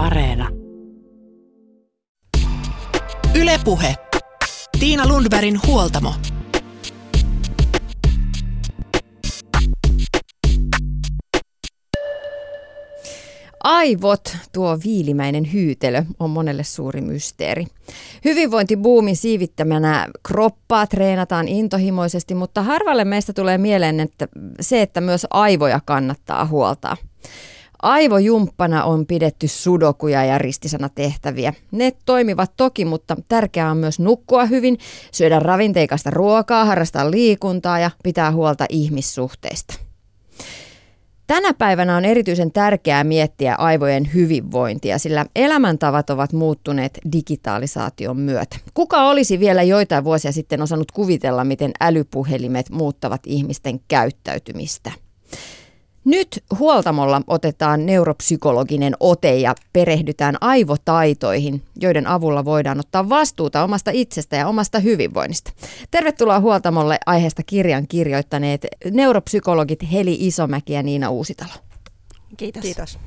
Areena. Ylepuhe. Tiina Lundbergin huoltamo. Aivot, tuo viilimäinen hyytelö, on monelle suuri mysteeri. Hyvinvointibuumin siivittämänä kroppaa treenataan intohimoisesti, mutta harvalle meistä tulee mieleen että se, että myös aivoja kannattaa huoltaa. Aivojumppana on pidetty sudokuja ja ristisanatehtäviä. Ne toimivat toki, mutta tärkeää on myös nukkua hyvin, syödä ravinteikasta ruokaa, harrastaa liikuntaa ja pitää huolta ihmissuhteista. Tänä päivänä on erityisen tärkeää miettiä aivojen hyvinvointia, sillä elämäntavat ovat muuttuneet digitalisaation myötä. Kuka olisi vielä joitain vuosia sitten osannut kuvitella, miten älypuhelimet muuttavat ihmisten käyttäytymistä? Nyt huoltamolla otetaan neuropsykologinen ote ja perehdytään aivotaitoihin, joiden avulla voidaan ottaa vastuuta omasta itsestä ja omasta hyvinvoinnista. Tervetuloa huoltamolle aiheesta kirjan kirjoittaneet neuropsykologit Heli Isomäki ja Niina Uusitalo. Kiitos. Kiitos.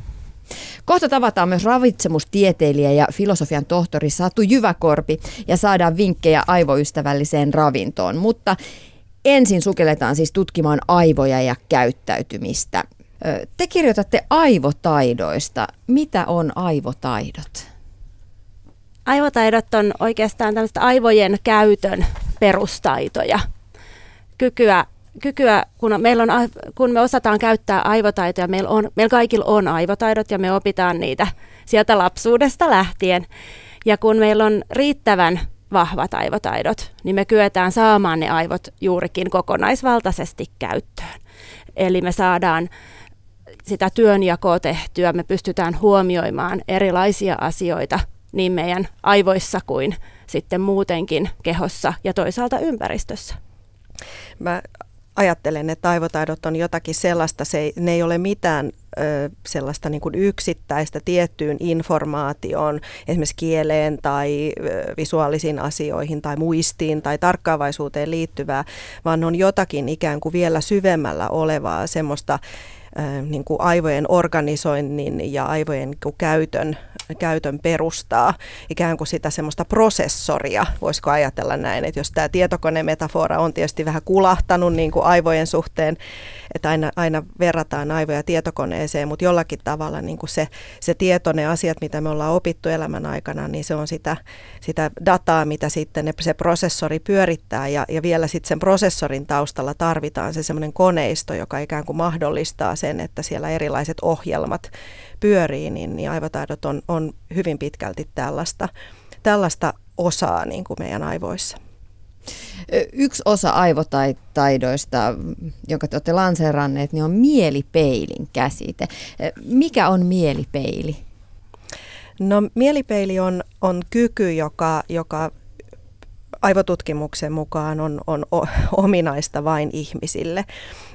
Kohta tavataan myös ravitsemustieteilijä ja filosofian tohtori Satu Jyväkorpi ja saadaan vinkkejä aivoystävälliseen ravintoon, mutta ensin sukelletaan siis tutkimaan aivoja ja käyttäytymistä. Te kirjoitatte aivotaidoista. Mitä on aivotaidot? Aivotaidot on oikeastaan tämmöistä aivojen käytön perustaitoja. Kykyä, kykyä kun, meillä on, kun me osataan käyttää aivotaitoja, meillä, on, meillä kaikilla on aivotaidot ja me opitaan niitä sieltä lapsuudesta lähtien. Ja kun meillä on riittävän vahvat aivotaidot, niin me kyetään saamaan ne aivot juurikin kokonaisvaltaisesti käyttöön. Eli me saadaan sitä työnjakoa tehtyä, me pystytään huomioimaan erilaisia asioita niin meidän aivoissa kuin sitten muutenkin kehossa ja toisaalta ympäristössä. Mä ajattelen, että aivotaidot on jotakin sellaista, se ei, ne ei ole mitään sellaista niin kuin yksittäistä tiettyyn informaatioon, esimerkiksi kieleen tai visuaalisiin asioihin tai muistiin tai tarkkaavaisuuteen liittyvää, vaan on jotakin ikään kuin vielä syvemmällä olevaa semmoista niin kuin aivojen organisoinnin ja aivojen niin käytön, käytön perustaa, ikään kuin sitä semmoista prosessoria, voisiko ajatella näin, että jos tämä tietokonemetafora on tietysti vähän kulahtanut niin kuin aivojen suhteen, että aina, aina verrataan aivoja tietokoneeseen, mutta jollakin tavalla niin kuin se, se tieto, ne asiat, mitä me ollaan opittu elämän aikana, niin se on sitä, sitä dataa, mitä sitten se prosessori pyörittää. Ja, ja vielä sitten sen prosessorin taustalla tarvitaan se semmoinen koneisto, joka ikään kuin mahdollistaa sen, että siellä erilaiset ohjelmat pyörii, niin, niin aivotaidot on, on hyvin pitkälti tällaista, tällaista osaa niin kuin meidän aivoissa. Yksi osa aivotaidoista, jonka te olette lanseeranneet, niin on mielipeilin käsite. Mikä on mielipeili? No mielipeili on, on kyky, joka, joka aivotutkimuksen mukaan on, on ominaista vain ihmisille.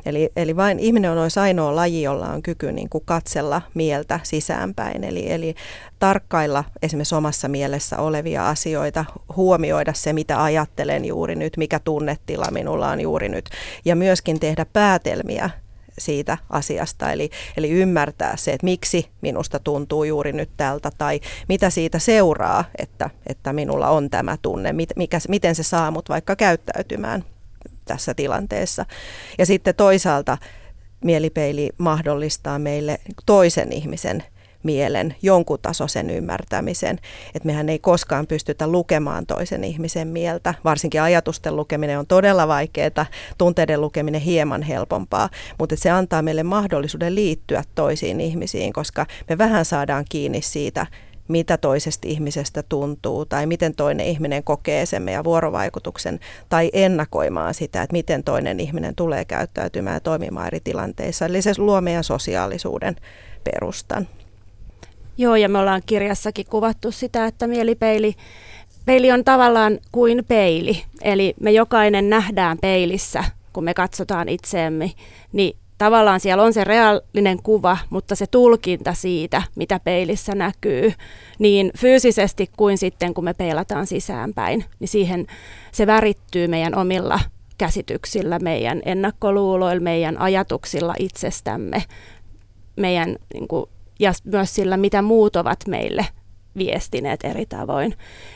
Eli, eli vain ihminen on olisi ainoa laji, jolla on kyky niin kuin katsella mieltä sisäänpäin. Eli, eli tarkkailla esimerkiksi omassa mielessä olevia asioita, huomioida se, mitä ajattelen juuri nyt, mikä tunnetila minulla on juuri nyt. Ja myöskin tehdä päätelmiä siitä asiasta, eli, eli ymmärtää se, että miksi minusta tuntuu juuri nyt tältä, tai mitä siitä seuraa, että, että minulla on tämä tunne, mit, mikä, miten se saa mut vaikka käyttäytymään tässä tilanteessa. Ja sitten toisaalta mielipeili mahdollistaa meille toisen ihmisen mielen jonkun tasoisen ymmärtämisen. Että mehän ei koskaan pystytä lukemaan toisen ihmisen mieltä. Varsinkin ajatusten lukeminen on todella vaikeaa, tunteiden lukeminen hieman helpompaa, mutta se antaa meille mahdollisuuden liittyä toisiin ihmisiin, koska me vähän saadaan kiinni siitä, mitä toisesta ihmisestä tuntuu tai miten toinen ihminen kokee sen meidän vuorovaikutuksen tai ennakoimaan sitä, että miten toinen ihminen tulee käyttäytymään ja toimimaan eri tilanteissa. Eli se luo meidän sosiaalisuuden perustan. Joo, ja me ollaan kirjassakin kuvattu sitä, että mielipeili peili on tavallaan kuin peili. Eli me jokainen nähdään peilissä, kun me katsotaan itseemme, niin tavallaan siellä on se reaalinen kuva, mutta se tulkinta siitä, mitä peilissä näkyy, niin fyysisesti kuin sitten, kun me peilataan sisäänpäin, niin siihen se värittyy meidän omilla käsityksillä, meidän ennakkoluuloilla, meidän ajatuksilla itsestämme, meidän niin kuin, ja myös sillä, mitä muut ovat meille viestineet eri tavoin.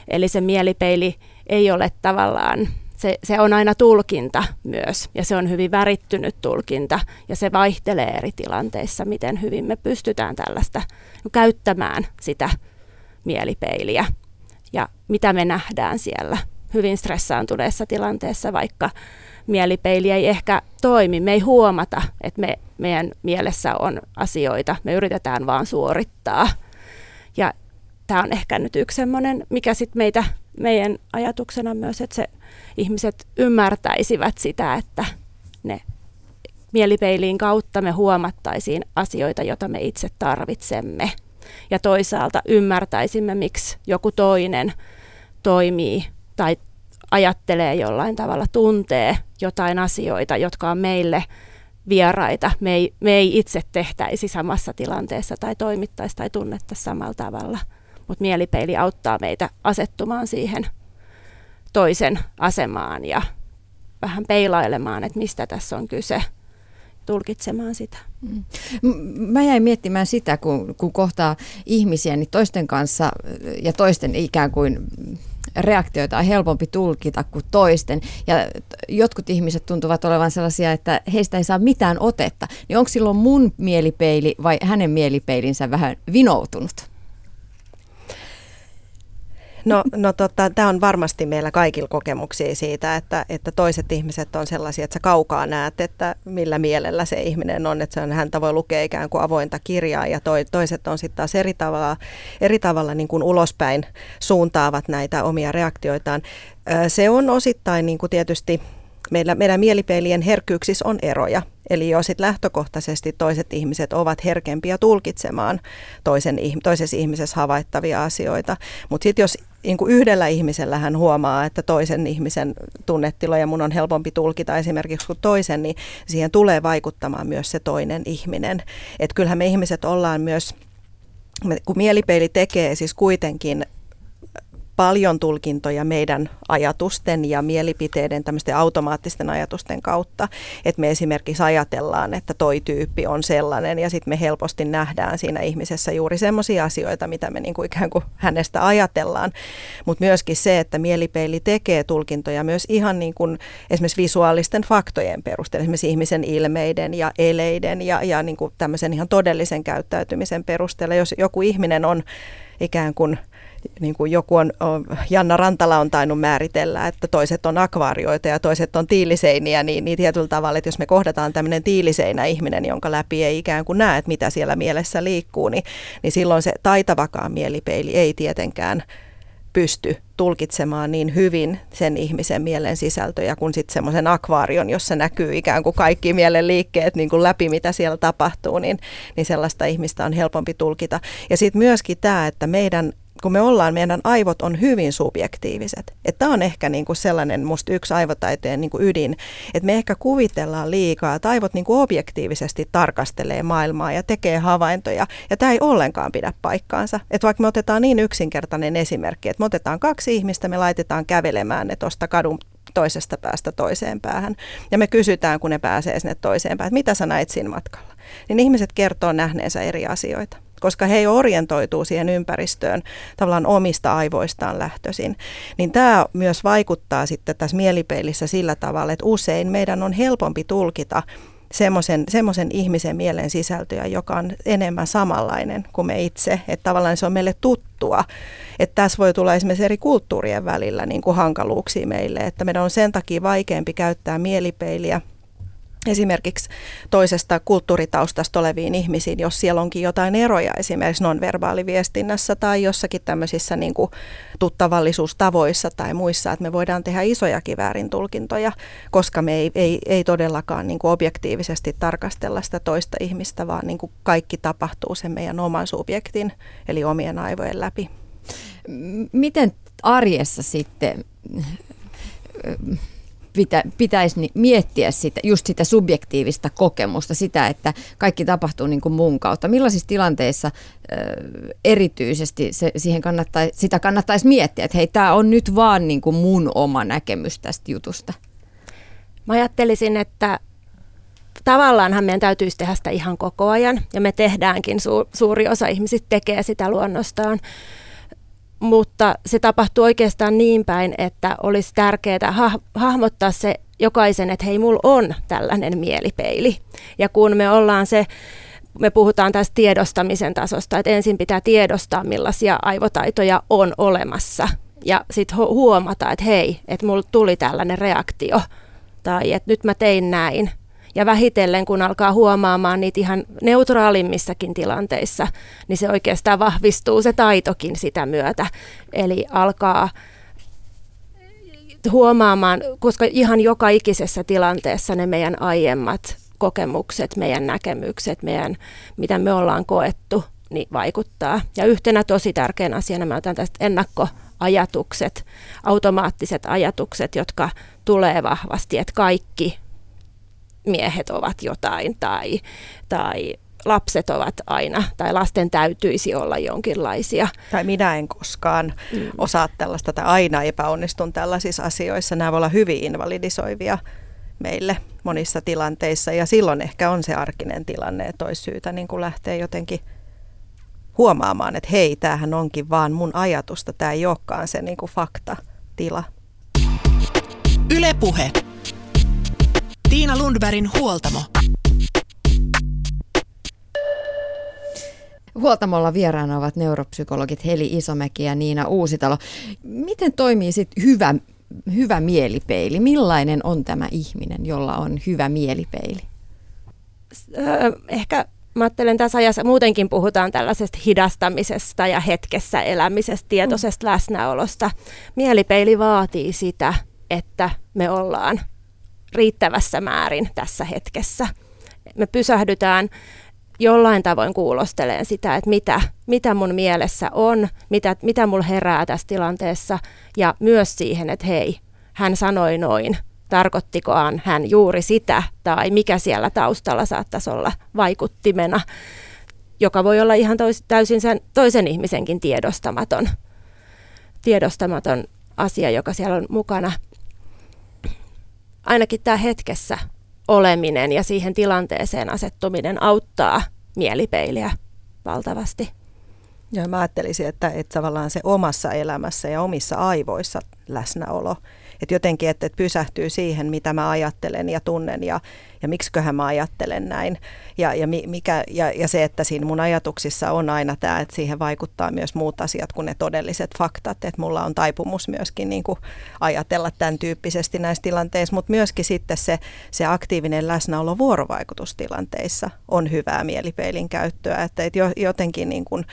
Eli se mielipeili ei ole tavallaan, se, se on aina tulkinta myös, ja se on hyvin värittynyt tulkinta, ja se vaihtelee eri tilanteissa, miten hyvin me pystytään tällaista käyttämään sitä mielipeiliä, ja mitä me nähdään siellä hyvin stressaantuneessa tilanteessa, vaikka mielipeili ei ehkä toimi. Me ei huomata, että me, meidän mielessä on asioita. Me yritetään vaan suorittaa. Ja tämä on ehkä nyt yksi semmoinen, mikä sitten meitä, meidän ajatuksena myös, että se ihmiset ymmärtäisivät sitä, että ne mielipeiliin kautta me huomattaisiin asioita, joita me itse tarvitsemme. Ja toisaalta ymmärtäisimme, miksi joku toinen toimii tai ajattelee jollain tavalla, tuntee jotain asioita, jotka on meille vieraita. Me ei, me ei itse tehtäisi samassa tilanteessa tai toimittaisi tai tunnettaisi samalla tavalla. Mutta mielipeili auttaa meitä asettumaan siihen toisen asemaan ja vähän peilailemaan, että mistä tässä on kyse tulkitsemaan sitä. Mm. Mä jäin miettimään sitä, kun, kun kohtaa ihmisiä niin toisten kanssa ja toisten ikään kuin reaktioita on helpompi tulkita kuin toisten. Ja jotkut ihmiset tuntuvat olevan sellaisia, että heistä ei saa mitään otetta. Niin onko silloin mun mielipeili vai hänen mielipeilinsä vähän vinoutunut? No, no tota, tämä on varmasti meillä kaikilla kokemuksia siitä, että, että toiset ihmiset on sellaisia, että sä kaukaa näet, että millä mielellä se ihminen on, että on, häntä voi lukea ikään kuin avointa kirjaa ja toi, toiset on sitten taas eri tavalla, eri tavalla niin kuin ulospäin suuntaavat näitä omia reaktioitaan. Se on osittain niin kuin tietysti meillä, meidän mielipeilien herkkyyksissä on eroja. Eli jo sit lähtökohtaisesti toiset ihmiset ovat herkempiä tulkitsemaan toisen, toisessa ihmisessä havaittavia asioita. Mutta sitten jos niin kuin yhdellä ihmisellä hän huomaa, että toisen ihmisen tunnetiloja mun on helpompi tulkita esimerkiksi kuin toisen, niin siihen tulee vaikuttamaan myös se toinen ihminen. Että kyllähän me ihmiset ollaan myös, kun mielipeili tekee siis kuitenkin paljon tulkintoja meidän ajatusten ja mielipiteiden, tämmöisten automaattisten ajatusten kautta. Että me esimerkiksi ajatellaan, että toi tyyppi on sellainen ja sitten me helposti nähdään siinä ihmisessä juuri semmoisia asioita, mitä me niinku ikään kuin hänestä ajatellaan. Mutta myöskin se, että mielipeili tekee tulkintoja myös ihan niin kuin esimerkiksi visuaalisten faktojen perusteella, esimerkiksi ihmisen ilmeiden ja eleiden ja, ja niin kuin tämmöisen ihan todellisen käyttäytymisen perusteella. Jos joku ihminen on ikään kuin niin kuin joku on, Janna Rantala on tainnut määritellä, että toiset on akvaarioita ja toiset on tiiliseiniä, niin, niin tietyllä tavalla, että jos me kohdataan tämmöinen tiiliseinä ihminen, jonka läpi ei ikään kuin näe, että mitä siellä mielessä liikkuu, niin, niin silloin se taitavakaan mielipeili ei tietenkään pysty tulkitsemaan niin hyvin sen ihmisen mielen sisältöjä kuin sitten semmoisen akvaarion, jossa näkyy ikään kuin kaikki mielen liikkeet niin kuin läpi, mitä siellä tapahtuu, niin, niin sellaista ihmistä on helpompi tulkita. Ja sitten myöskin tämä, että meidän kun me ollaan, meidän aivot on hyvin subjektiiviset. Tämä on ehkä niin kuin sellainen musta yksi aivotaiteen niin kuin ydin, että me ehkä kuvitellaan liikaa, että aivot niin kuin objektiivisesti tarkastelee maailmaa ja tekee havaintoja. Ja tämä ei ollenkaan pidä paikkaansa. Että vaikka me otetaan niin yksinkertainen esimerkki, että me otetaan kaksi ihmistä, me laitetaan kävelemään ne tuosta kadun toisesta päästä toiseen päähän. Ja me kysytään, kun ne pääsee sinne toiseen päähän, että mitä sä näit siinä matkalla. Niin ihmiset kertoo nähneensä eri asioita koska he orientoituu siihen ympäristöön tavallaan omista aivoistaan lähtöisin. Niin tämä myös vaikuttaa sitten tässä mielipeilissä sillä tavalla, että usein meidän on helpompi tulkita semmoisen, ihmisen mielen sisältöjä, joka on enemmän samanlainen kuin me itse. Että tavallaan se on meille tuttua. Että tässä voi tulla esimerkiksi eri kulttuurien välillä niin kuin hankaluuksia meille, että meidän on sen takia vaikeampi käyttää mielipeiliä – esimerkiksi toisesta kulttuuritaustasta oleviin ihmisiin, jos siellä onkin jotain eroja esimerkiksi nonverbaaliviestinnässä tai jossakin tämmöisissä niin kuin tuttavallisuustavoissa tai muissa, että me voidaan tehdä isojakin väärintulkintoja, koska me ei, ei, ei todellakaan niin kuin objektiivisesti tarkastella sitä toista ihmistä, vaan niin kuin kaikki tapahtuu sen meidän oman subjektin, eli omien aivojen läpi. Miten arjessa sitten pitä, pitäisi miettiä sitä, just sitä subjektiivista kokemusta, sitä, että kaikki tapahtuu niin kuin mun kautta. Millaisissa tilanteissa ö, erityisesti se, siihen kannattai, sitä kannattaisi miettiä, että hei, tämä on nyt vaan niin kuin mun oma näkemys tästä jutusta? Mä ajattelisin, että tavallaanhan meidän täytyisi tehdä sitä ihan koko ajan, ja me tehdäänkin, su, suuri osa ihmisistä tekee sitä luonnostaan. Mutta se tapahtuu oikeastaan niin päin, että olisi tärkeää ha- hahmottaa se jokaisen, että hei, mulla on tällainen mielipeili. Ja kun me ollaan se me puhutaan tästä tiedostamisen tasosta, että ensin pitää tiedostaa, millaisia aivotaitoja on olemassa. Ja sitten huomata, että hei, että mulla tuli tällainen reaktio. Tai että nyt mä tein näin. Ja vähitellen, kun alkaa huomaamaan niitä ihan neutraalimmissakin tilanteissa, niin se oikeastaan vahvistuu se taitokin sitä myötä. Eli alkaa huomaamaan, koska ihan joka ikisessä tilanteessa ne meidän aiemmat kokemukset, meidän näkemykset, meidän, mitä me ollaan koettu, niin vaikuttaa. Ja yhtenä tosi tärkeänä asiana mä otan tästä ennakkoajatukset, automaattiset ajatukset, jotka tulee vahvasti, että kaikki miehet ovat jotain tai, tai lapset ovat aina, tai lasten täytyisi olla jonkinlaisia. Tai minä en koskaan mm. osaa tällaista, tai aina epäonnistun tällaisissa asioissa. Nämä voivat olla hyvin invalidisoivia meille monissa tilanteissa, ja silloin ehkä on se arkinen tilanne, että olisi syytä niin kuin lähteä jotenkin huomaamaan, että hei, tämähän onkin vaan mun ajatusta, tämä ei olekaan se niin kuin faktatila. Ylepuhe. Tiina Lundbergin huoltamo. Huoltamolla vieraana ovat neuropsykologit Heli Isomäki ja Niina Uusitalo. Miten toimii sitten hyvä, hyvä mielipeili? Millainen on tämä ihminen, jolla on hyvä mielipeili? Ehkä mä ajattelen tässä ajassa muutenkin puhutaan tällaisesta hidastamisesta ja hetkessä elämisestä, tietoisesta mm. läsnäolosta. Mielipeili vaatii sitä, että me ollaan riittävässä määrin tässä hetkessä. Me pysähdytään jollain tavoin kuulosteleen sitä, että mitä, mitä mun mielessä on, mitä, mitä mulla herää tässä tilanteessa ja myös siihen, että hei, hän sanoi noin, tarkoittikohan hän juuri sitä tai mikä siellä taustalla saattaisi olla vaikuttimena, joka voi olla ihan tois, täysin sen toisen ihmisenkin tiedostamaton, tiedostamaton asia, joka siellä on mukana. Ainakin tämä hetkessä oleminen ja siihen tilanteeseen asettuminen auttaa mielipeiliä valtavasti. Ja mä ajattelisin, että, että tavallaan se omassa elämässä ja omissa aivoissa läsnäolo että jotenkin, että, että pysähtyy siihen, mitä mä ajattelen ja tunnen ja, ja miksiköhän mä ajattelen näin. Ja, ja, mikä, ja, ja se, että siinä mun ajatuksissa on aina tämä, että siihen vaikuttaa myös muut asiat kuin ne todelliset faktat. Että mulla on taipumus myöskin niin kuin ajatella tämän tyyppisesti näissä tilanteissa, mutta myöskin sitten se, se aktiivinen läsnäolo vuorovaikutustilanteissa on hyvää mielipeilin käyttöä. Että, että jotenkin niin kuin,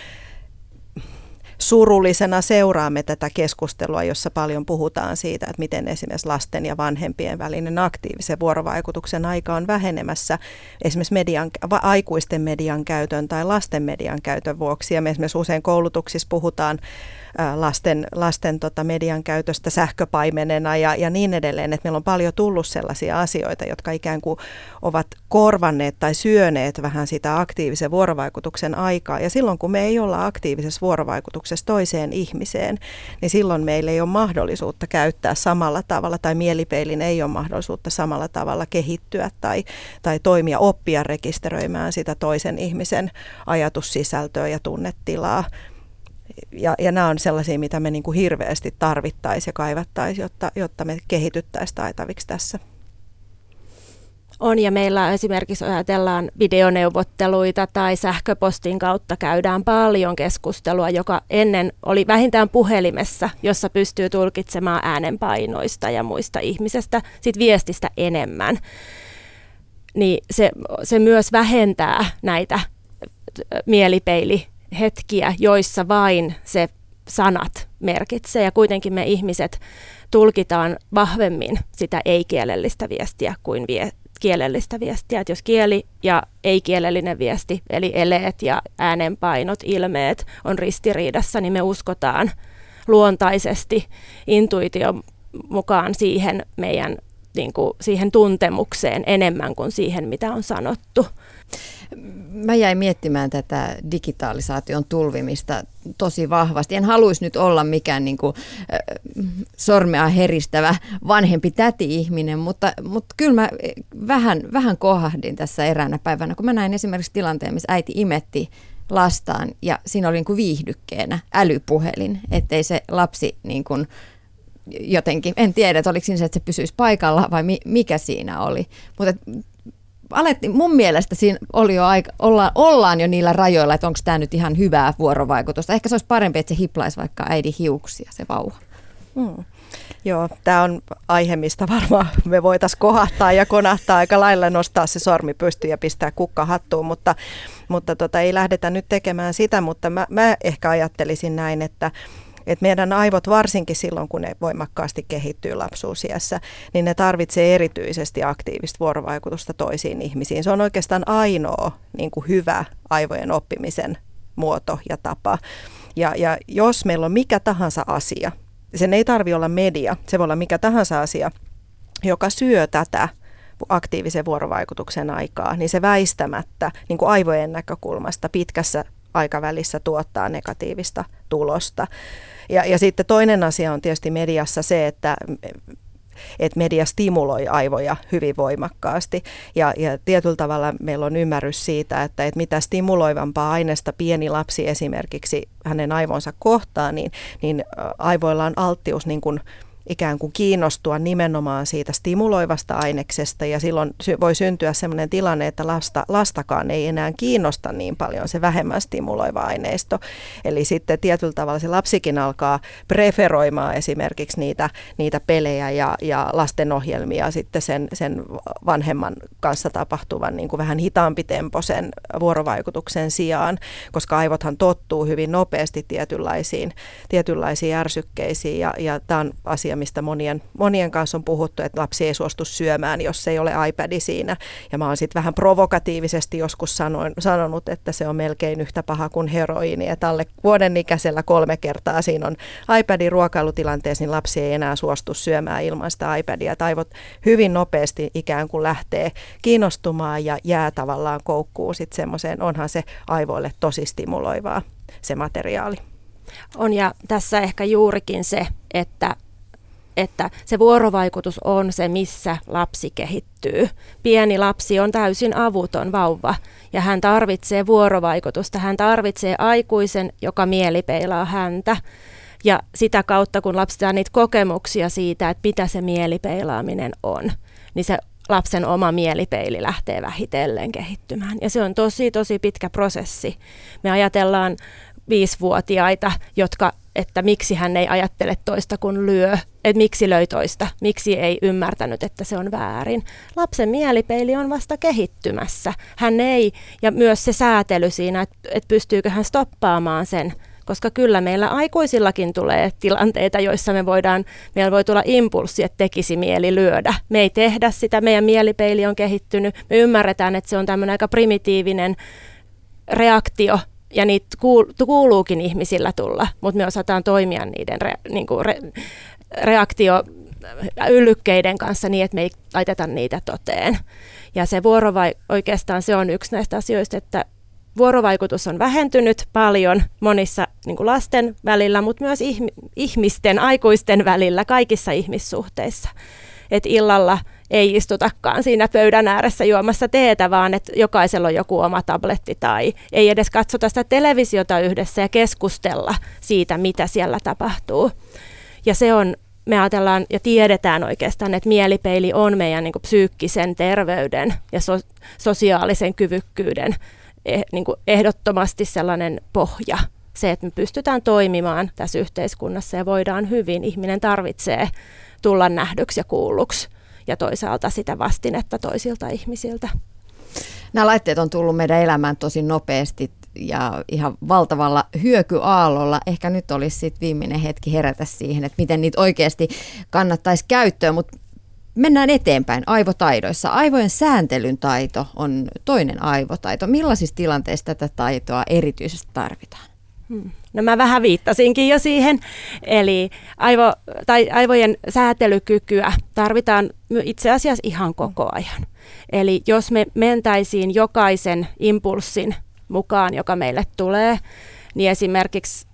surullisena seuraamme tätä keskustelua, jossa paljon puhutaan siitä, että miten esimerkiksi lasten ja vanhempien välinen aktiivisen vuorovaikutuksen aika on vähenemässä esimerkiksi median, aikuisten median käytön tai lasten median käytön vuoksi. Ja me esimerkiksi usein koulutuksissa puhutaan lasten, lasten tota median käytöstä sähköpaimenena ja, ja niin edelleen. Että meillä on paljon tullut sellaisia asioita, jotka ikään kuin ovat korvanneet tai syöneet vähän sitä aktiivisen vuorovaikutuksen aikaa. Ja silloin kun me ei olla aktiivisessa vuorovaikutuksessa toiseen ihmiseen, niin silloin meillä ei ole mahdollisuutta käyttää samalla tavalla tai mielipeilin ei ole mahdollisuutta samalla tavalla kehittyä tai, tai toimia, oppia rekisteröimään sitä toisen ihmisen ajatussisältöä ja tunnetilaa ja, ja nämä on sellaisia, mitä me niin kuin hirveästi tarvittaisiin ja kaivattaisiin, jotta, jotta me kehityttäisiin taitaviksi tässä. On ja meillä esimerkiksi ajatellaan videoneuvotteluita tai sähköpostin kautta käydään paljon keskustelua, joka ennen oli vähintään puhelimessa, jossa pystyy tulkitsemaan äänenpainoista ja muista ihmisestä, sit viestistä enemmän. Niin se, se myös vähentää näitä mielipeili hetkiä, joissa vain se sanat merkitsee ja kuitenkin me ihmiset tulkitaan vahvemmin sitä ei-kielellistä viestiä kuin vie, kielellistä viestiä. Et jos kieli ja ei-kielellinen viesti, eli eleet ja äänenpainot, ilmeet on ristiriidassa, niin me uskotaan luontaisesti intuition mukaan siihen meidän niin kuin siihen tuntemukseen enemmän kuin siihen, mitä on sanottu. Mä jäin miettimään tätä digitalisaation tulvimista tosi vahvasti. En haluaisi nyt olla mikään niin kuin, äh, sormea heristävä vanhempi täti-ihminen, mutta, mutta kyllä mä vähän, vähän kohahdin tässä eräänä päivänä, kun mä näin esimerkiksi tilanteen, missä äiti imetti lastaan ja siinä oli niin kuin viihdykkeenä älypuhelin, ettei se lapsi niin kuin, jotenkin, en tiedä, että oliko siinä se, että se pysyisi paikalla vai mi, mikä siinä oli. Mutta alettiin, mun mielestä siinä oli jo aika, ollaan, ollaan jo niillä rajoilla, että onko tämä nyt ihan hyvää vuorovaikutusta. Ehkä se olisi parempi, että se hiplaisi vaikka äidin hiuksia, se vauva. Hmm. Joo, tämä on aihe, mistä varmaan me voitaisiin kohahtaa ja konahtaa aika lailla nostaa se sormi pystyyn ja pistää kukka hattuun, mutta, mutta tota, ei lähdetä nyt tekemään sitä, mutta mä, mä ehkä ajattelisin näin, että että meidän aivot varsinkin silloin, kun ne voimakkaasti kehittyy lapsuusiässä, niin ne tarvitsee erityisesti aktiivista vuorovaikutusta toisiin ihmisiin. Se on oikeastaan ainoa niin kuin hyvä aivojen oppimisen muoto ja tapa. Ja, ja jos meillä on mikä tahansa asia, sen ei tarvi olla media, se voi olla mikä tahansa asia, joka syö tätä aktiivisen vuorovaikutuksen aikaa, niin se väistämättä niin kuin aivojen näkökulmasta pitkässä aikavälissä tuottaa negatiivista tulosta. Ja, ja sitten toinen asia on tietysti mediassa se, että että media stimuloi aivoja hyvin voimakkaasti. Ja, ja tietyllä tavalla meillä on ymmärrys siitä, että, että mitä stimuloivampaa aineesta pieni lapsi esimerkiksi hänen aivonsa kohtaa, niin, niin aivoilla on alttius niin kuin ikään kuin kiinnostua nimenomaan siitä stimuloivasta aineksesta ja silloin voi syntyä sellainen tilanne, että lasta, lastakaan ei enää kiinnosta niin paljon se vähemmän stimuloiva aineisto. Eli sitten tietyllä tavalla se lapsikin alkaa preferoimaan esimerkiksi niitä, niitä pelejä ja, ja lastenohjelmia sitten sen, sen vanhemman kanssa tapahtuvan niin kuin vähän hitaampi temposen vuorovaikutuksen sijaan, koska aivothan tottuu hyvin nopeasti tietynlaisiin, tietynlaisiin ärsykkeisiin ja, ja tämä on asia, mistä monien, monien kanssa on puhuttu, että lapsi ei suostu syömään, jos ei ole iPadi siinä. Ja mä oon sitten vähän provokatiivisesti joskus sanoin, sanonut, että se on melkein yhtä paha kuin heroiini, että alle vuoden ikäisellä kolme kertaa siinä on iPadin ruokailutilanteessa, niin lapsi ei enää suostu syömään ilman sitä iPadia. Taivot hyvin nopeasti ikään kuin lähtee kiinnostumaan ja jää tavallaan koukkuun sitten semmoiseen, onhan se aivoille tosi stimuloivaa se materiaali. On ja tässä ehkä juurikin se, että että se vuorovaikutus on se, missä lapsi kehittyy. Pieni lapsi on täysin avuton vauva ja hän tarvitsee vuorovaikutusta. Hän tarvitsee aikuisen, joka mielipeilaa häntä. Ja sitä kautta, kun lapsi saa niitä kokemuksia siitä, että mitä se mielipeilaaminen on, niin se lapsen oma mielipeili lähtee vähitellen kehittymään. Ja se on tosi, tosi pitkä prosessi. Me ajatellaan viisivuotiaita, jotka että miksi hän ei ajattele toista kun lyö, että miksi löi toista, miksi ei ymmärtänyt, että se on väärin. Lapsen mielipeili on vasta kehittymässä. Hän ei, ja myös se säätely siinä, että, että pystyykö hän stoppaamaan sen, koska kyllä meillä aikuisillakin tulee tilanteita, joissa me voidaan, meillä voi tulla impulssi, että tekisi mieli lyödä. Me ei tehdä sitä, meidän mielipeili on kehittynyt, me ymmärretään, että se on tämmöinen aika primitiivinen reaktio ja niitä kuuluukin ihmisillä tulla, mutta me osataan toimia niiden re, niin kuin re, reaktio yllykkeiden kanssa niin, että me ei laiteta niitä toteen. Ja se vuorovai- oikeastaan se on yksi näistä asioista, että vuorovaikutus on vähentynyt paljon monissa niin kuin lasten välillä, mutta myös ihmisten, aikuisten välillä, kaikissa ihmissuhteissa. Et illalla ei istutakaan siinä pöydän ääressä juomassa teetä, vaan että jokaisella on joku oma tabletti tai ei edes katsota sitä televisiota yhdessä ja keskustella siitä, mitä siellä tapahtuu. Ja se on, me ajatellaan ja tiedetään oikeastaan, että mielipeili on meidän niin kuin, psyykkisen terveyden ja so, sosiaalisen kyvykkyyden eh, niin kuin, ehdottomasti sellainen pohja. Se, että me pystytään toimimaan tässä yhteiskunnassa ja voidaan hyvin. Ihminen tarvitsee tulla nähdyksi ja kuulluksi ja toisaalta sitä vastinetta toisilta ihmisiltä. Nämä laitteet on tullut meidän elämään tosi nopeasti ja ihan valtavalla hyökyaallolla. Ehkä nyt olisi sit viimeinen hetki herätä siihen, että miten niitä oikeasti kannattaisi käyttöön, mutta mennään eteenpäin aivotaidoissa. Aivojen sääntelyn taito on toinen aivotaito. Millaisissa tilanteissa tätä taitoa erityisesti tarvitaan? Hmm. No mä vähän viittasinkin jo siihen, eli aivo, tai aivojen säätelykykyä tarvitaan itse asiassa ihan koko ajan. Eli jos me mentäisiin jokaisen impulssin mukaan, joka meille tulee, niin esimerkiksi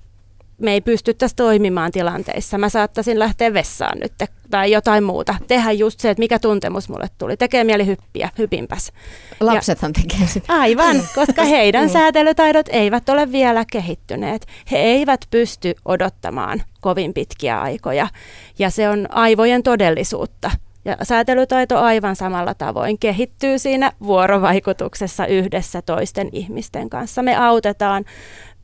me ei pystyttäisi toimimaan tilanteissa. Mä saattaisin lähteä vessaan nyt tai jotain muuta. Tehdä just se, että mikä tuntemus mulle tuli. Tekee mieli hyppiä, hypinpäs. Lapsethan ja, tekee sitä. Aivan, koska heidän säätelytaidot eivät ole vielä kehittyneet. He eivät pysty odottamaan kovin pitkiä aikoja. Ja se on aivojen todellisuutta. Ja säätelytaito aivan samalla tavoin kehittyy siinä vuorovaikutuksessa yhdessä toisten ihmisten kanssa. Me autetaan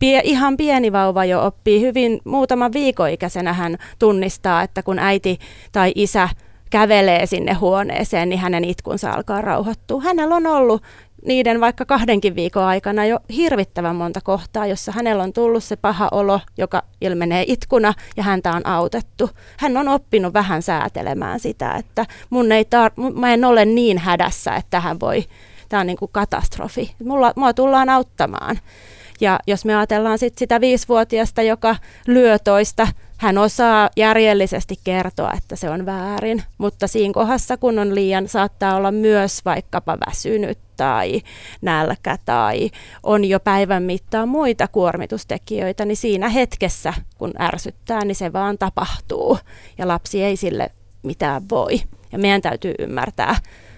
pie, ihan pieni vauva jo oppii hyvin, muutaman viikoikäisenä hän tunnistaa, että kun äiti tai isä kävelee sinne huoneeseen, niin hänen itkunsa alkaa rauhoittua. Hänellä on ollut niiden vaikka kahdenkin viikon aikana jo hirvittävän monta kohtaa, jossa hänellä on tullut se paha olo, joka ilmenee itkuna ja häntä on autettu. Hän on oppinut vähän säätelemään sitä, että mun ei tar- mä en ole niin hädässä, että hän voi, tämä on niin kuin katastrofi. Mulla, mua tullaan auttamaan. Ja jos me ajatellaan sit sitä viisivuotiasta, joka lyö toista, hän osaa järjellisesti kertoa, että se on väärin, mutta siinä kohdassa, kun on liian, saattaa olla myös vaikkapa väsynyt tai nälkä tai on jo päivän mittaan muita kuormitustekijöitä, niin siinä hetkessä, kun ärsyttää, niin se vaan tapahtuu ja lapsi ei sille mitään voi. Ja meidän täytyy ymmärtää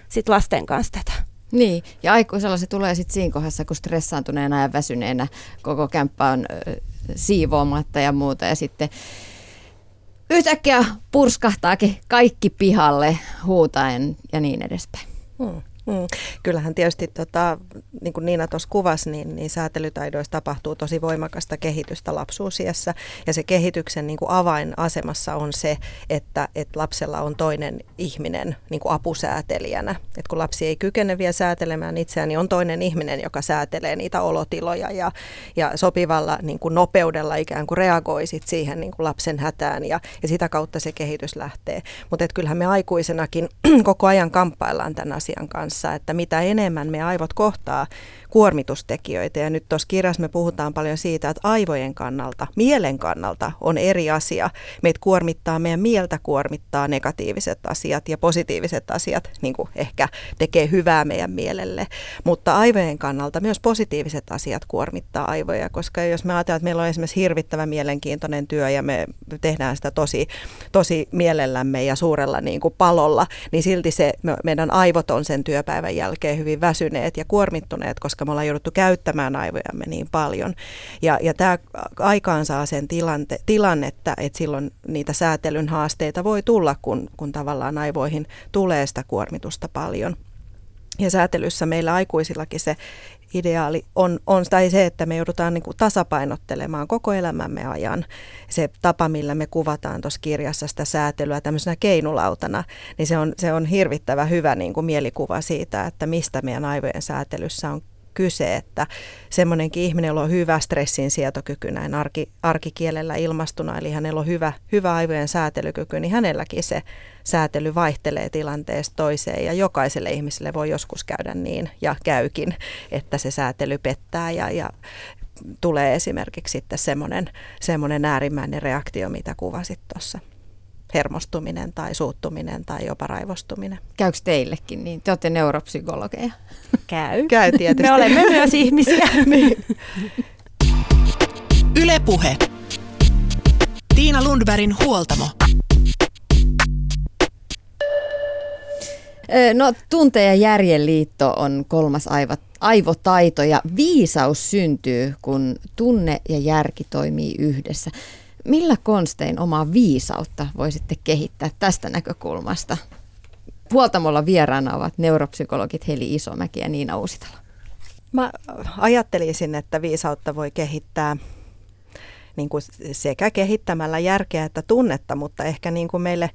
sit lasten kanssa tätä. Niin, ja aikuisella se tulee sitten siinä kohdassa, kun stressaantuneena ja väsyneenä koko kämppä on siivoamatta ja muuta. Ja sitten yhtäkkiä purskahtaakin kaikki pihalle huutaen ja niin edespäin. Hmm. Mm. Kyllähän tietysti, tota, niin kuin Niina tuossa kuvasi, niin, niin säätelytaidoissa tapahtuu tosi voimakasta kehitystä lapsuusiassa. Ja se kehityksen niin kuin avainasemassa on se, että, että lapsella on toinen ihminen niin kuin apusäätelijänä. Et kun lapsi ei kykene vielä säätelemään itseään, niin on toinen ihminen, joka säätelee niitä olotiloja ja, ja sopivalla niin kuin nopeudella ikään kuin reagoi sit siihen niin kuin lapsen hätään ja, ja sitä kautta se kehitys lähtee. Mutta kyllähän me aikuisenakin koko ajan kamppaillaan tämän asian kanssa kanssa, että mitä enemmän me aivot kohtaa kuormitustekijöitä. Ja nyt tuossa kirjassa me puhutaan paljon siitä, että aivojen kannalta, mielen kannalta on eri asia. Meitä kuormittaa, meidän mieltä kuormittaa negatiiviset asiat ja positiiviset asiat niin kuin ehkä tekee hyvää meidän mielelle. Mutta aivojen kannalta myös positiiviset asiat kuormittaa aivoja, koska jos me ajatellaan, että meillä on esimerkiksi hirvittävä mielenkiintoinen työ ja me tehdään sitä tosi, tosi mielellämme ja suurella niin kuin palolla, niin silti se meidän aivot on sen työpäivän jälkeen hyvin väsyneet ja kuormittuneet, koska me ollaan jouduttu käyttämään aivojamme niin paljon. Ja, ja tämä aikaansaa sen tilante, tilannetta, että silloin niitä säätelyn haasteita voi tulla, kun, kun tavallaan aivoihin tulee sitä kuormitusta paljon. Ja säätelyssä meillä aikuisillakin se ideaali on, on tai se, että me joudutaan niin kuin tasapainottelemaan koko elämämme ajan. Se tapa, millä me kuvataan tuossa kirjassa sitä säätelyä tämmöisenä keinulautana, niin se on, se on hirvittävä hyvä niin kuin mielikuva siitä, että mistä meidän aivojen säätelyssä on kyse, että semmoinenkin ihminen, jolla on hyvä stressin sietokyky näin arki, arkikielellä ilmastuna, eli hänellä on hyvä, hyvä aivojen säätelykyky, niin hänelläkin se säätely vaihtelee tilanteesta toiseen ja jokaiselle ihmiselle voi joskus käydä niin ja käykin, että se säätely pettää ja, ja tulee esimerkiksi sitten semmoinen, semmoinen äärimmäinen reaktio, mitä kuvasit tuossa hermostuminen tai suuttuminen tai jopa raivostuminen. Käykö teillekin niin? Te olette neuropsykologeja. Käy. Käy tietysti. Me olemme myös ihmisiä. niin. Ylepuhe. Tiina Lundbergin huoltamo. No tunte- ja järjen liitto on kolmas aivot, aivotaito ja viisaus syntyy, kun tunne ja järki toimii yhdessä. Millä konstein omaa viisautta voisitte kehittää tästä näkökulmasta? Huoltamolla vieraana ovat neuropsykologit Heli Isomäki ja Niina Uusitalo. Mä ajattelisin, että viisautta voi kehittää niin kuin sekä kehittämällä järkeä että tunnetta, mutta ehkä niin kuin meille,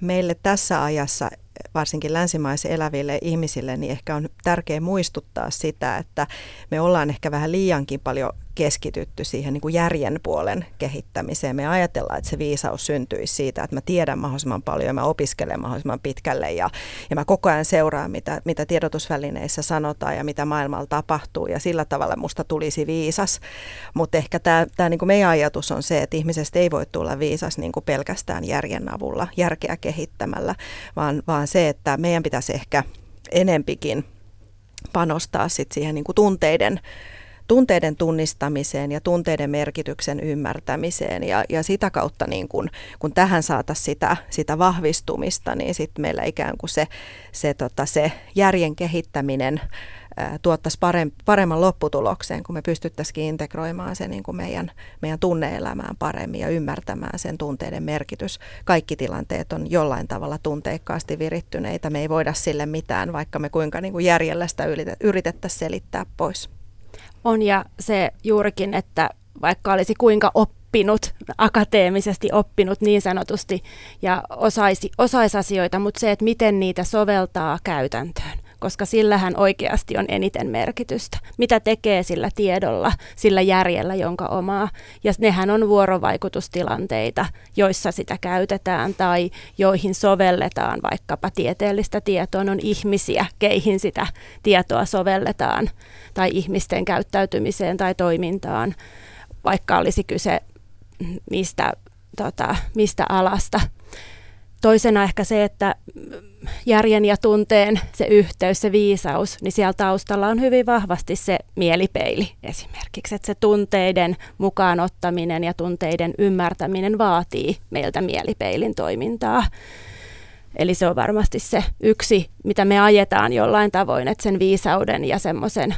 meille tässä ajassa varsinkin länsimaissa eläville ihmisille, niin ehkä on tärkeää muistuttaa sitä, että me ollaan ehkä vähän liiankin paljon keskitytty siihen niin kuin järjen puolen kehittämiseen. Me ajatellaan, että se viisaus syntyisi siitä, että mä tiedän mahdollisimman paljon ja mä opiskelen mahdollisimman pitkälle ja, ja mä koko ajan seuraan, mitä, mitä tiedotusvälineissä sanotaan ja mitä maailmalla tapahtuu ja sillä tavalla musta tulisi viisas. Mutta ehkä tämä, niin meidän ajatus on se, että ihmisestä ei voi tulla viisas niin kuin pelkästään järjen avulla, järkeä kehittämällä, vaan, vaan se, että meidän pitäisi ehkä enempikin panostaa sit siihen niin kuin tunteiden tunteiden tunnistamiseen ja tunteiden merkityksen ymmärtämiseen ja, ja sitä kautta niin kun, kun tähän saataisiin sitä, sitä vahvistumista, niin sitten meillä ikään kuin se, se, tota, se järjen kehittäminen tuottaisi paremman lopputuloksen, kun me pystyttäisiin integroimaan se niin kuin meidän, meidän tunneelämään paremmin ja ymmärtämään sen tunteiden merkitys. Kaikki tilanteet on jollain tavalla tunteikkaasti virittyneitä. Me ei voida sille mitään, vaikka me kuinka niin kuin järjellä sitä yritettäisiin selittää pois. On ja se juurikin, että vaikka olisi kuinka oppinut, akateemisesti oppinut niin sanotusti ja osaisi, osaisi asioita, mutta se, että miten niitä soveltaa käytäntöön koska sillähän oikeasti on eniten merkitystä. Mitä tekee sillä tiedolla, sillä järjellä, jonka omaa. Ja nehän on vuorovaikutustilanteita, joissa sitä käytetään tai joihin sovelletaan vaikkapa tieteellistä tietoa. On ihmisiä, keihin sitä tietoa sovelletaan tai ihmisten käyttäytymiseen tai toimintaan, vaikka olisi kyse mistä, tota, mistä alasta. Toisena ehkä se, että järjen ja tunteen se yhteys, se viisaus, niin siellä taustalla on hyvin vahvasti se mielipeili esimerkiksi. Että se tunteiden mukaan ottaminen ja tunteiden ymmärtäminen vaatii meiltä mielipeilin toimintaa. Eli se on varmasti se yksi, mitä me ajetaan jollain tavoin, että sen viisauden ja semmoisen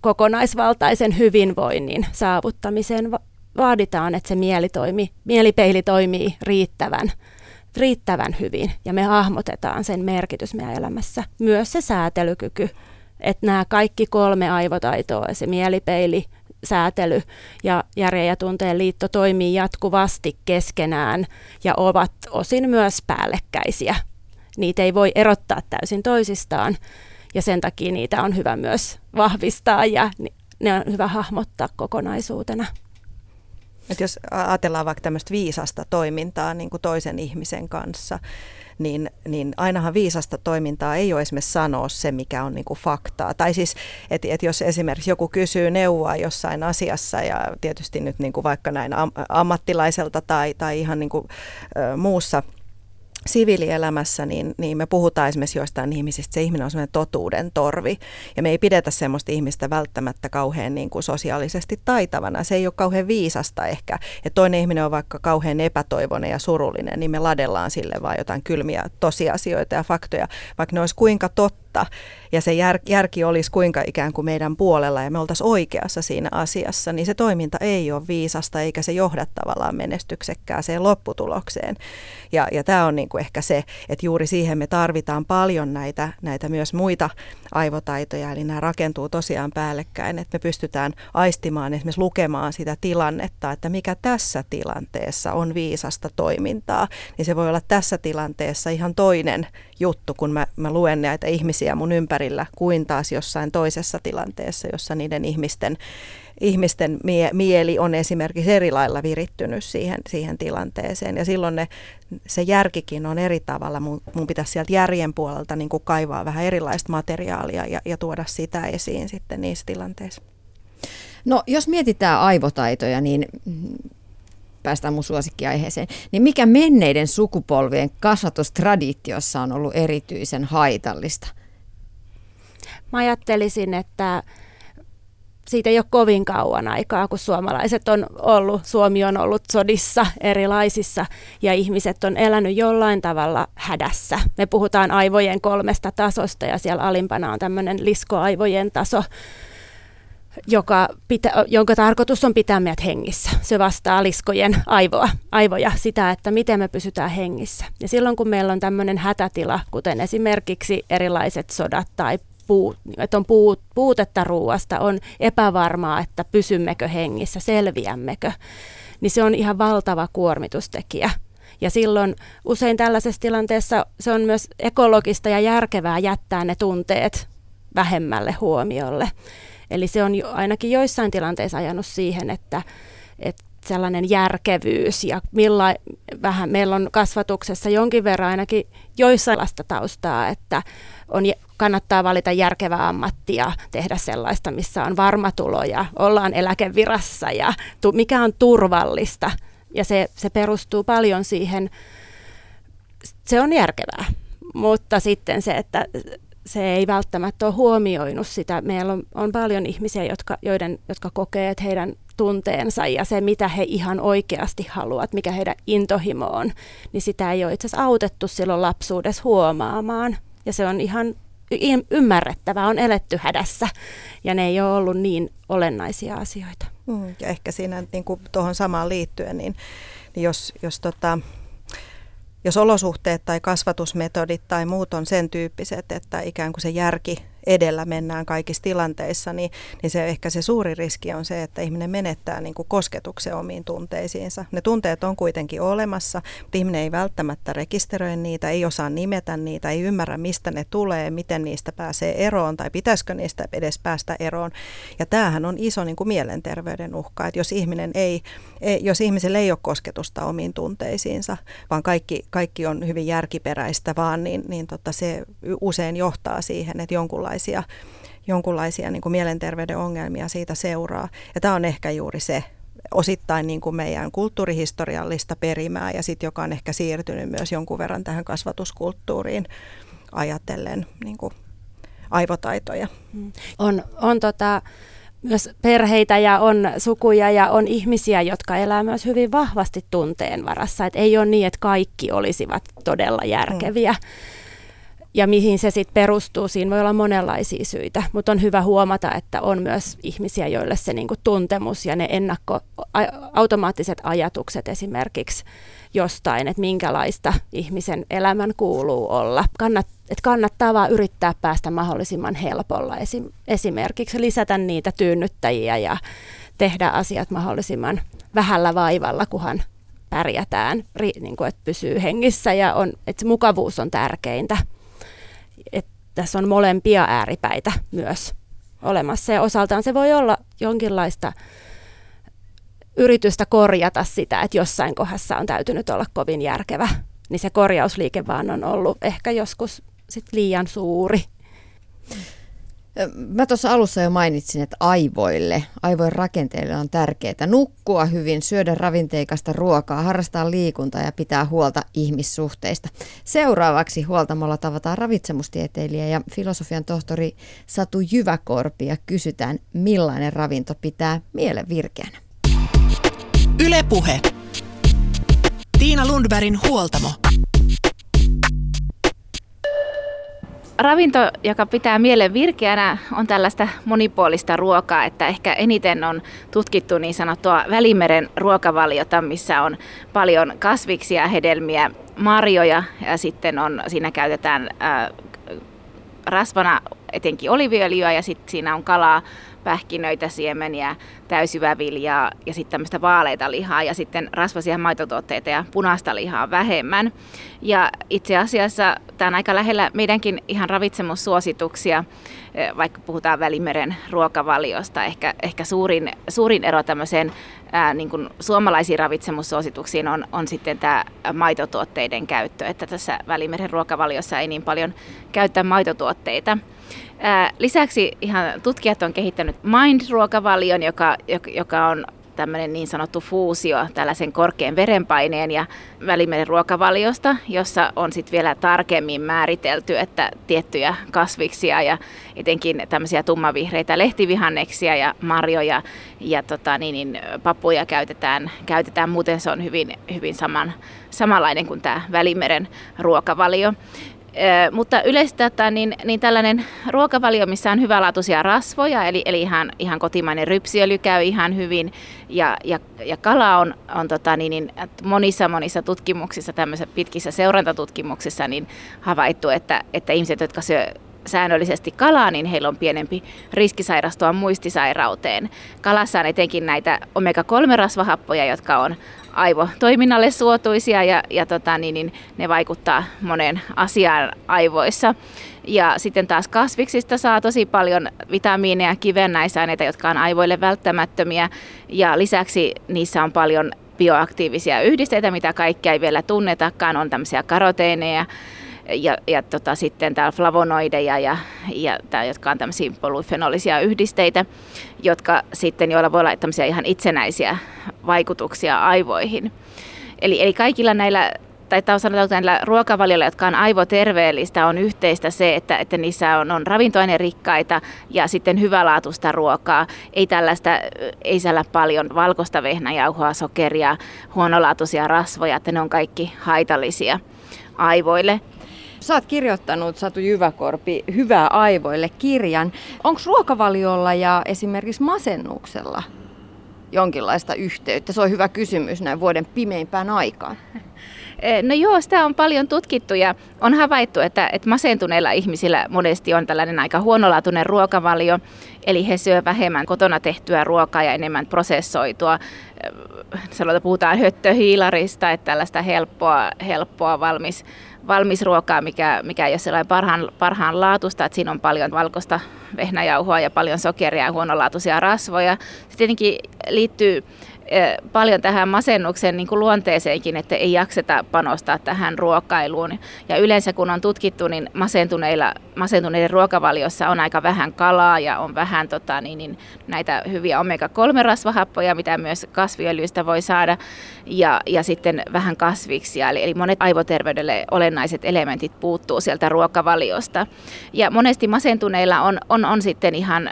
kokonaisvaltaisen hyvinvoinnin saavuttamiseen vaaditaan, että se mieli toimi, mielipeili toimii riittävän riittävän hyvin ja me hahmotetaan sen merkitys meidän elämässä. Myös se säätelykyky, että nämä kaikki kolme aivotaitoa, se mielipeili, säätely ja järjen ja tunteen liitto toimii jatkuvasti keskenään ja ovat osin myös päällekkäisiä. Niitä ei voi erottaa täysin toisistaan ja sen takia niitä on hyvä myös vahvistaa ja ne on hyvä hahmottaa kokonaisuutena. Et jos ajatellaan vaikka tämmöistä viisasta toimintaa niin kuin toisen ihmisen kanssa, niin, niin ainahan viisasta toimintaa ei ole esimerkiksi sanoa se, mikä on niin kuin faktaa. Tai siis, että et jos esimerkiksi joku kysyy neuvoa jossain asiassa ja tietysti nyt niin kuin vaikka näin ammattilaiselta tai, tai ihan niin kuin, ö, muussa – siviilielämässä, niin, niin me puhutaan esimerkiksi joistain ihmisistä, se ihminen on sellainen totuuden torvi. Ja me ei pidetä semmoista ihmistä välttämättä kauhean niin kuin sosiaalisesti taitavana. Se ei ole kauhean viisasta ehkä. Että toinen ihminen on vaikka kauhean epätoivoinen ja surullinen, niin me ladellaan sille vaan jotain kylmiä tosiasioita ja faktoja, vaikka ne olisi kuinka totta ja se jär, järki olisi kuinka ikään kuin meidän puolella ja me oltaisiin oikeassa siinä asiassa, niin se toiminta ei ole viisasta eikä se johda tavallaan menestyksekkääseen lopputulokseen. Ja, ja tämä on niin kuin ehkä se, että juuri siihen me tarvitaan paljon näitä, näitä myös muita aivotaitoja, eli nämä rakentuu tosiaan päällekkäin, että me pystytään aistimaan esimerkiksi lukemaan sitä tilannetta, että mikä tässä tilanteessa on viisasta toimintaa, niin se voi olla tässä tilanteessa ihan toinen juttu, kun mä, mä luen näitä ihmisiä mun ympärillä, kuin taas jossain toisessa tilanteessa, jossa niiden ihmisten, ihmisten mie- mieli on esimerkiksi eri lailla virittynyt siihen, siihen tilanteeseen. Ja silloin ne, se järkikin on eri tavalla. Mun, mun pitäisi sieltä järjen puolelta niin kuin kaivaa vähän erilaista materiaalia ja, ja tuoda sitä esiin sitten niissä tilanteissa. No jos mietitään aivotaitoja, niin päästään mun suosikkiaiheeseen, niin mikä menneiden sukupolvien kasvatustraditiossa on ollut erityisen haitallista? Mä ajattelisin, että siitä ei ole kovin kauan aikaa, kun suomalaiset on ollut, Suomi on ollut sodissa erilaisissa ja ihmiset on elänyt jollain tavalla hädässä. Me puhutaan aivojen kolmesta tasosta ja siellä alimpana on tämmöinen liskoaivojen taso, joka pitä, jonka tarkoitus on pitää meidät hengissä. Se vastaa liskojen aivoa, aivoja, sitä, että miten me pysytään hengissä. Ja silloin kun meillä on tämmöinen hätätila, kuten esimerkiksi erilaiset sodat tai puut, että on puut, puutetta ruoasta, on epävarmaa, että pysymmekö hengissä, selviämmekö, niin se on ihan valtava kuormitustekijä. Ja silloin usein tällaisessa tilanteessa se on myös ekologista ja järkevää jättää ne tunteet vähemmälle huomiolle. Eli se on ainakin joissain tilanteissa ajanut siihen, että, että sellainen järkevyys ja milla, vähän meillä on kasvatuksessa jonkin verran ainakin joissain lasta taustaa, että on, kannattaa valita järkevä ammatti ja tehdä sellaista, missä on varma tulo ja ollaan eläkevirassa ja tu, mikä on turvallista. Ja se, se perustuu paljon siihen, se on järkevää, mutta sitten se, että se ei välttämättä ole huomioinut sitä. Meillä on, on paljon ihmisiä, jotka, joiden, jotka kokee, että heidän tunteensa ja se, mitä he ihan oikeasti haluavat, mikä heidän intohimo on, niin sitä ei ole itse asiassa autettu silloin lapsuudessa huomaamaan. Ja se on ihan ymmärrettävää, on eletty hädässä ja ne ei ole ollut niin olennaisia asioita. Mm, ja ehkä siinä niin kuin tuohon samaan liittyen, niin, niin jos, jos tota, jos olosuhteet tai kasvatusmetodit tai muut on sen tyyppiset, että ikään kuin se järki edellä mennään kaikissa tilanteissa, niin, niin se ehkä se suuri riski on se, että ihminen menettää niin kuin kosketuksen omiin tunteisiinsa. Ne tunteet on kuitenkin olemassa, mutta ihminen ei välttämättä rekisteröi niitä, ei osaa nimetä niitä, ei ymmärrä mistä ne tulee, miten niistä pääsee eroon tai pitäisikö niistä edes päästä eroon. Ja tämähän on iso niin kuin mielenterveyden uhka, että jos, ihminen ei, ei, jos ihmisellä ei ole kosketusta omiin tunteisiinsa, vaan kaikki, kaikki on hyvin järkiperäistä vaan, niin, niin tota se usein johtaa siihen, että jonkunlainen jonkunlaisia, jonkunlaisia niin kuin mielenterveyden ongelmia siitä seuraa. Ja tämä on ehkä juuri se osittain niin kuin meidän kulttuurihistoriallista perimää ja sitten joka on ehkä siirtynyt myös jonkun verran tähän kasvatuskulttuuriin ajatellen niin kuin aivotaitoja. Mm. On, on tota, myös perheitä ja on sukuja ja on ihmisiä, jotka elää myös hyvin vahvasti tunteen varassa. Et ei ole niin, että kaikki olisivat todella järkeviä. Mm ja mihin se sitten perustuu, siinä voi olla monenlaisia syitä, mutta on hyvä huomata, että on myös ihmisiä, joille se niinku tuntemus ja ne ennakko, a, automaattiset ajatukset esimerkiksi jostain, että minkälaista ihmisen elämän kuuluu olla. Kannat, että kannattaa vaan yrittää päästä mahdollisimman helpolla esim, esimerkiksi lisätä niitä tyynnyttäjiä ja tehdä asiat mahdollisimman vähällä vaivalla, kunhan pärjätään, niin kuin, että pysyy hengissä ja on, että mukavuus on tärkeintä tässä on molempia ääripäitä myös olemassa ja osaltaan se voi olla jonkinlaista yritystä korjata sitä, että jossain kohdassa on täytynyt olla kovin järkevä, niin se korjausliike vaan on ollut ehkä joskus sit liian suuri. Mä tuossa alussa jo mainitsin, että aivoille, aivojen rakenteille on tärkeää nukkua hyvin, syödä ravinteikasta ruokaa, harrastaa liikuntaa ja pitää huolta ihmissuhteista. Seuraavaksi huoltamolla tavataan ravitsemustieteilijä ja filosofian tohtori Satu Jyväkorpi ja kysytään, millainen ravinto pitää mielen virkeänä. Ylepuhe. Tiina Lundbergin huoltamo. Ravinto, joka pitää mielen virkeänä, on tällaista monipuolista ruokaa, että ehkä eniten on tutkittu niin sanottua Välimeren ruokavaliota, missä on paljon kasviksia, hedelmiä, marjoja ja sitten on, siinä käytetään äh, rasvana etenkin oliviöljyä ja sitten siinä on kalaa, pähkinöitä, siemeniä, täysyvää viljaa ja sitten tämmöistä vaaleita lihaa ja sitten rasvaisia maitotuotteita ja punaista lihaa vähemmän. Ja itse asiassa tämä on aika lähellä meidänkin ihan ravitsemussuosituksia, vaikka puhutaan Välimeren ruokavaliosta. Ehkä, ehkä suurin, suurin ero tämmöiseen ää, niin kuin suomalaisiin ravitsemussuosituksiin on, on sitten tämä maitotuotteiden käyttö, että tässä Välimeren ruokavaliossa ei niin paljon käyttää maitotuotteita. Lisäksi ihan tutkijat on kehittänyt Mind-ruokavalion, joka, joka on tämmöinen niin sanottu fuusio tällaisen korkean verenpaineen ja välimeren ruokavaliosta, jossa on sitten vielä tarkemmin määritelty, että tiettyjä kasviksia ja etenkin tämmöisiä tummavihreitä lehtivihanneksia ja marjoja ja tota, niin, niin, papuja käytetään, käytetään. Muuten se on hyvin, hyvin saman, samanlainen kuin tämä välimeren ruokavalio mutta yleisesti ottaen niin, niin tällainen ruokavalio, missä on hyvälaatuisia rasvoja, eli, eli ihan, ihan kotimainen rypsiöljy käy ihan hyvin, ja, ja, ja kala on, on tota, niin, niin, monissa monissa tutkimuksissa, tämmöisissä pitkissä seurantatutkimuksissa, niin havaittu, että, että ihmiset, jotka syö säännöllisesti kalaa, niin heillä on pienempi riski sairastua muistisairauteen. Kalassa on etenkin näitä omega-3-rasvahappoja, jotka on aivotoiminnalle suotuisia ja, ja tota, niin, niin ne vaikuttaa moneen asiaan aivoissa. Ja sitten taas kasviksista saa tosi paljon vitamiineja, kivennäisaineita, jotka on aivoille välttämättömiä. Ja lisäksi niissä on paljon bioaktiivisia yhdisteitä, mitä kaikkea ei vielä tunnetakaan. On tämmöisiä karoteeneja, ja, ja tota, sitten täällä flavonoideja, ja, ja tää, jotka on tämmöisiä polyfenolisia yhdisteitä, jotka sitten, joilla voi olla tämmöisiä ihan itsenäisiä vaikutuksia aivoihin. Eli, eli kaikilla näillä tai sanotaan näillä ruokavalioilla, jotka on aivoterveellistä, on yhteistä se, että, että niissä on, on ravintoainerikkaita ja sitten hyvälaatuista ruokaa. Ei tällaista, ei siellä paljon valkoista vehnäjauhoa, sokeria, huonolaatuisia rasvoja, että ne on kaikki haitallisia aivoille. Sä oot kirjoittanut, Satu Jyväkorpi, Hyvää aivoille kirjan. Onko ruokavaliolla ja esimerkiksi masennuksella jonkinlaista yhteyttä? Se on hyvä kysymys näin vuoden pimeimpään aikaan. Eh, no joo, sitä on paljon tutkittu ja on havaittu, että, että masentuneilla ihmisillä monesti on tällainen aika huonolaatuinen ruokavalio, eli he syövät vähemmän kotona tehtyä ruokaa ja enemmän prosessoitua. Eh, sanotaan, puhutaan höttöhiilarista, että tällaista helppoa, helppoa valmis, valmis ruokaa, mikä, mikä ei ole sellainen parhaan, parhaan laatusta, että siinä on paljon valkoista vehnäjauhoa ja paljon sokeria ja huonolaatuisia rasvoja. Se tietenkin liittyy paljon tähän masennuksen niin kuin luonteeseenkin, että ei jakseta panostaa tähän ruokailuun. Ja yleensä kun on tutkittu, niin masentuneilla, masentuneiden ruokavaliossa on aika vähän kalaa ja on vähän tota, niin, niin, näitä hyviä omega-3-rasvahappoja, mitä myös kasviöljyistä voi saada, ja, ja sitten vähän kasviksia. Eli, eli monet aivoterveydelle olennaiset elementit puuttuu sieltä ruokavaliosta. Ja monesti masentuneilla on, on, on sitten ihan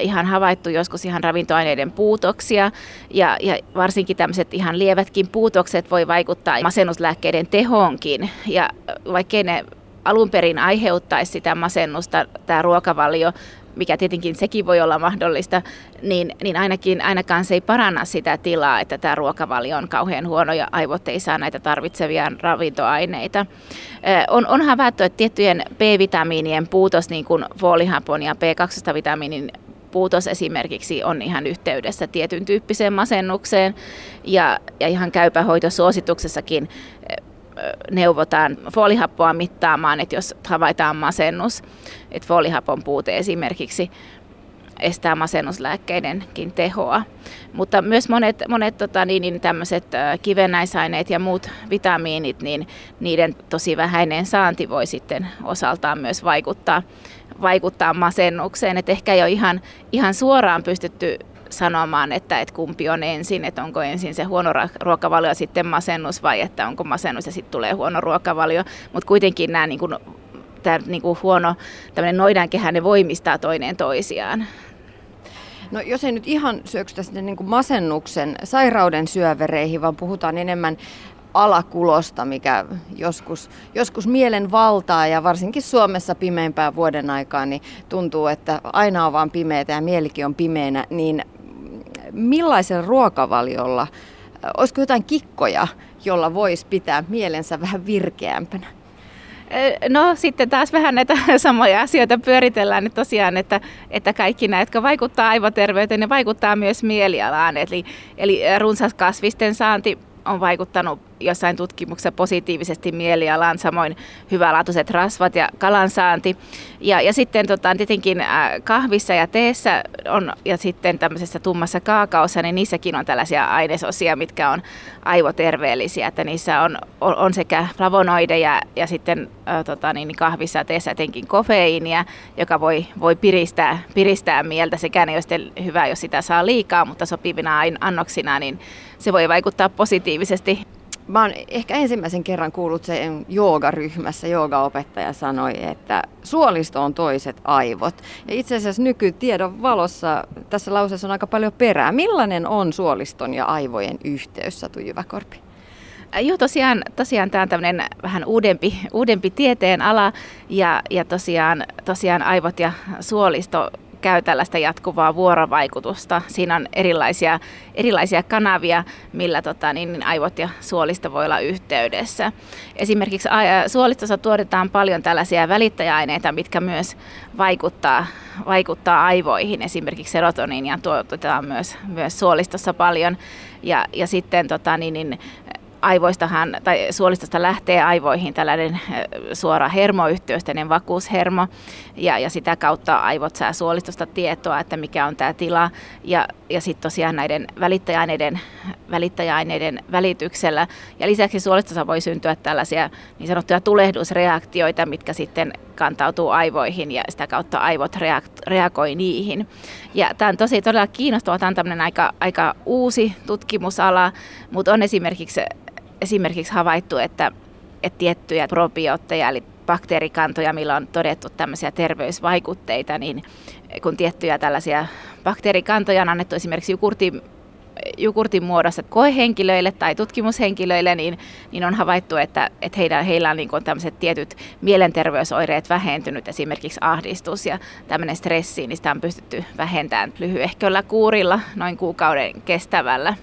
ihan havaittu joskus ihan ravintoaineiden puutoksia ja, ja varsinkin tämmöiset ihan lievätkin puutokset voi vaikuttaa masennuslääkkeiden tehoonkin ja vaikkei ne alun perin aiheuttaisi sitä masennusta, tämä ruokavalio, mikä tietenkin sekin voi olla mahdollista, niin, niin ainakin ainakaan se ei paranna sitä tilaa, että tämä ruokavalio on kauhean huono ja aivot ei saa näitä tarvitsevia ravintoaineita. On, on havaittu, että tiettyjen B-vitamiinien puutos, niin kuin foolihapon ja B12-vitamiinin puutos esimerkiksi on ihan yhteydessä tietyn tyyppiseen masennukseen ja, ja ihan käypähoitosuosituksessakin neuvotaan foolihappoa mittaamaan, että jos havaitaan masennus, että foolihapon puute esimerkiksi estää masennuslääkkeidenkin tehoa. Mutta myös monet, monet tota, niin, niin tämmöiset kivennäisaineet ja muut vitamiinit, niin niiden tosi vähäinen saanti voi sitten osaltaan myös vaikuttaa, vaikuttaa masennukseen. Et ehkä ei ole ihan, ihan suoraan pystytty sanomaan, että, että kumpi on ensin, että onko ensin se huono ruokavalio sitten masennus vai että onko masennus ja sitten tulee huono ruokavalio. Mutta kuitenkin nämä niin kuin, niin kuin huono noidankehä, ne voimistaa toinen toisiaan. No jos ei nyt ihan syöksytä sinne niin masennuksen sairauden syövereihin, vaan puhutaan enemmän alakulosta, mikä joskus, joskus mielen valtaa ja varsinkin Suomessa pimeimpää vuoden aikaa, niin tuntuu, että aina on vaan pimeätä ja mielikin on pimeänä, niin millaisella ruokavaliolla, olisiko jotain kikkoja, jolla voisi pitää mielensä vähän virkeämpänä? No sitten taas vähän näitä samoja asioita pyöritellään, että tosiaan, että, että kaikki nämä, jotka vaikuttaa aivoterveyteen, ne vaikuttaa myös mielialaan. Eli, eli runsas kasvisten saanti on vaikuttanut jossain tutkimuksessa positiivisesti mielialaan, samoin hyvälaatuiset rasvat ja kalansaanti. Ja, ja sitten tota, tietenkin äh, kahvissa ja teessä on, ja sitten tämmöisessä tummassa kaakaossa, niin niissäkin on tällaisia ainesosia, mitkä on aivoterveellisiä, että niissä on, on, on sekä flavonoideja ja sitten äh, tota, niin kahvissa ja teessä etenkin kofeiinia, joka voi, voi piristää, piristää mieltä. Sekään ei ole hyvä, jos sitä saa liikaa, mutta sopivina annoksina, niin se voi vaikuttaa positiivisesti Mä oon ehkä ensimmäisen kerran kuullut sen joogaryhmässä, joogaopettaja sanoi, että suolisto on toiset aivot. Ja itse asiassa nykytiedon valossa tässä lauseessa on aika paljon perää. Millainen on suoliston ja aivojen yhteys, Satu Jyväkorpi? Joo, tosiaan, tosiaan tämä on tämmöinen vähän uudempi, uudempi tieteen ala ja, ja tosiaan, tosiaan aivot ja suolisto käy tällaista jatkuvaa vuorovaikutusta. Siinä on erilaisia, erilaisia kanavia, millä tota, niin, niin aivot ja suolisto voi olla yhteydessä. Esimerkiksi suolistossa tuotetaan paljon tällaisia välittäjäaineita, mitkä myös vaikuttaa, vaikuttaa aivoihin. Esimerkiksi serotoniinia tuotetaan myös, myös suolistossa paljon. Ja, ja sitten tota, niin, niin, aivoistahan, tai suolistosta lähtee aivoihin tällainen suora hermoyhteysteinen vakuushermo, ja, ja sitä kautta aivot saa suolistosta tietoa, että mikä on tämä tila, ja, ja sitten tosiaan näiden välittäjäaineiden, välittäjäaineiden välityksellä. Ja lisäksi suolistossa voi syntyä tällaisia niin sanottuja tulehdusreaktioita, mitkä sitten kantautuu aivoihin ja sitä kautta aivot reagoi niihin. Ja tämä on tosi todella kiinnostava, tämä on tämmöinen aika, aika uusi tutkimusala, mutta on esimerkiksi esimerkiksi havaittu, että, että tiettyjä probiootteja, eli bakteerikantoja, millä on todettu tämmöisiä terveysvaikutteita, niin kun tiettyjä tällaisia bakteerikantoja on annettu esimerkiksi jukurtin, jukurtin muodossa koehenkilöille tai tutkimushenkilöille, niin, niin on havaittu, että, että heillä, heillä on, niin on tämmöiset tietyt mielenterveysoireet vähentynyt, esimerkiksi ahdistus ja tämmöinen stressi, niin sitä on pystytty vähentämään lyhyehköllä kuurilla noin kuukauden kestävällä.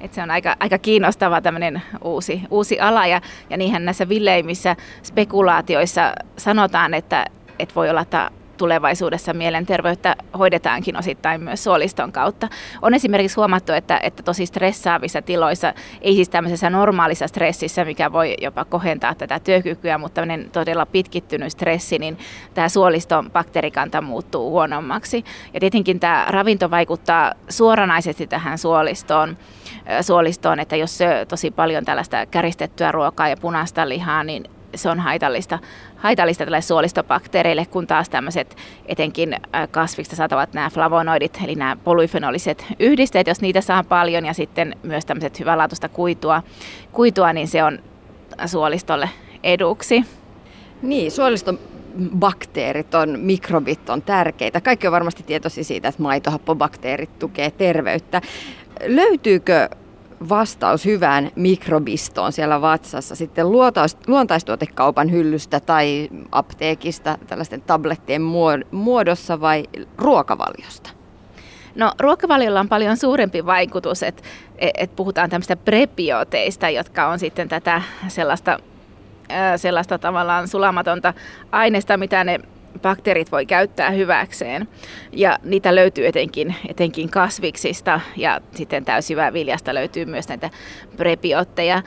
Et se on aika, aika kiinnostava tämmöinen uusi, uusi ala. Ja, ja niinhän näissä villeimmissä spekulaatioissa sanotaan, että, että voi olla, että tulevaisuudessa mielenterveyttä hoidetaankin osittain myös suoliston kautta. On esimerkiksi huomattu, että, että tosi stressaavissa tiloissa, ei siis tämmöisessä normaalissa stressissä, mikä voi jopa kohentaa tätä työkykyä, mutta tämmöinen todella pitkittynyt stressi, niin tämä suoliston bakteerikanta muuttuu huonommaksi. Ja tietenkin tämä ravinto vaikuttaa suoranaisesti tähän suolistoon, suolistoon että jos tosi paljon tällaista käristettyä ruokaa ja punaista lihaa, niin se on haitallista, haitallista tälle suolistobakteereille, kun taas tämmöiset etenkin kasvista saatavat nämä flavonoidit, eli nämä polyfenoliset yhdisteet, jos niitä saa paljon ja sitten myös tämmöiset hyvänlaatuista kuitua, kuitua, niin se on suolistolle eduksi. Niin, suoliston bakteerit on, mikrobit on tärkeitä. Kaikki on varmasti tietoisia siitä, että maitohappobakteerit tukee terveyttä. Löytyykö vastaus hyvään mikrobistoon siellä vatsassa sitten luontaistuotekaupan hyllystä tai apteekista tällaisten tablettien muodossa vai ruokavaliosta? No ruokavaliolla on paljon suurempi vaikutus, että et puhutaan tämmöistä prebioteista, jotka on sitten tätä sellaista, sellaista tavallaan sulamatonta aineesta, mitä ne bakteerit voi käyttää hyväkseen. Ja niitä löytyy etenkin, etenkin kasviksista ja sitten täysjyväviljasta löytyy myös näitä prebiotteja.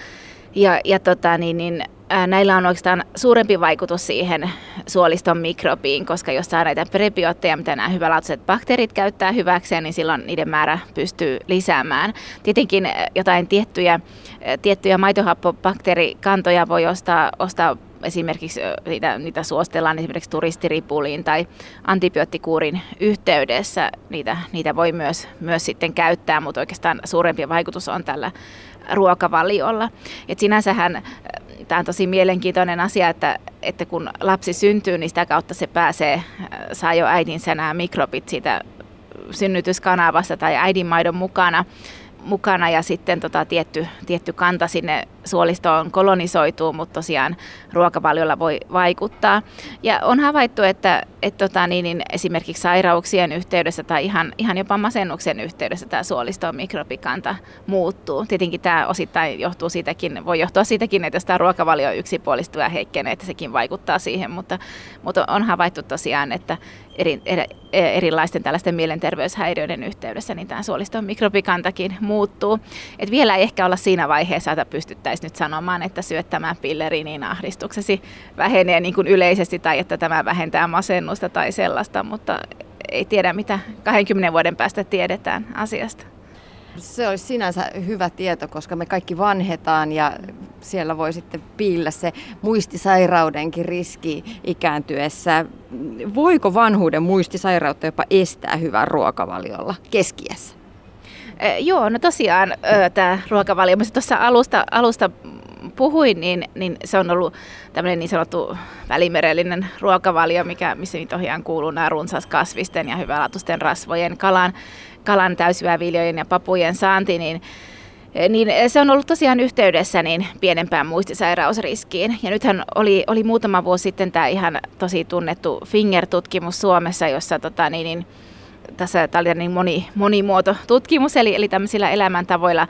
Ja, ja tota, niin, niin, ää, näillä on oikeastaan suurempi vaikutus siihen suoliston mikrobiin, koska jos saa näitä prebiotteja, mitä nämä hyvälaatuiset bakteerit käyttää hyväkseen, niin silloin niiden määrä pystyy lisäämään. Tietenkin jotain tiettyjä, tiettyjä maitohappobakteerikantoja voi ostaa, ostaa esimerkiksi niitä, niitä suostellaan esimerkiksi turistiripuliin tai antibioottikuurin yhteydessä. Niitä, niitä voi myös, myös sitten käyttää, mutta oikeastaan suurempi vaikutus on tällä ruokavaliolla. Et sinänsähän tämä on tosi mielenkiintoinen asia, että, että kun lapsi syntyy, niin sitä kautta se pääsee, saa jo äidinsä nämä mikrobit siitä synnytyskanavasta tai äidinmaidon mukana mukana ja sitten tota, tietty, tietty kanta sinne suolistoon kolonisoituu, mutta tosiaan ruokavaliolla voi vaikuttaa. Ja on havaittu, että et, tota, niin, niin esimerkiksi sairauksien yhteydessä tai ihan, ihan jopa masennuksen yhteydessä tämä suoliston mikrobikanta muuttuu. Tietenkin tämä osittain johtuu siitäkin, voi johtua siitäkin, että jos tämä ruokavalio yksipuolistuu ja heikkenee, että sekin vaikuttaa siihen, mutta, mutta on havaittu tosiaan, että eri, eri, erilaisten tällaisten mielenterveyshäiriöiden yhteydessä niin tämä suoliston mikrobikantakin muuttuu. Et vielä ei ehkä olla siinä vaiheessa, että pystyttäisiin nyt sanomaan, että syöttämään pilleri, niin ahdistuksesi vähenee niin kuin yleisesti tai että tämä vähentää masennusta tai sellaista, mutta ei tiedä mitä 20 vuoden päästä tiedetään asiasta. Se olisi sinänsä hyvä tieto, koska me kaikki vanhetaan ja siellä voi sitten piillä se muistisairaudenkin riski ikääntyessä. Voiko vanhuuden muistisairautta jopa estää hyvän ruokavaliolla keskiässä? Joo, no tosiaan tämä ruokavalio, mutta tuossa alusta, alusta puhuin, niin, niin se on ollut tämmöinen niin sanottu välimerellinen ruokavalio, mikä, missä nyt ohjaan kuuluu nämä runsaskasvisten ja hyvälaatuisten rasvojen, kalan, kalan täysjyväviljojen ja papujen saanti, niin niin se on ollut tosiaan yhteydessä niin pienempään muistisairausriskiin. Ja nythän oli, oli muutama vuosi sitten tämä ihan tosi tunnettu Finger-tutkimus Suomessa, jossa tota, niin, niin, tässä oli niin moni, monimuoto-tutkimus, eli, eli tämmöisillä elämäntavoilla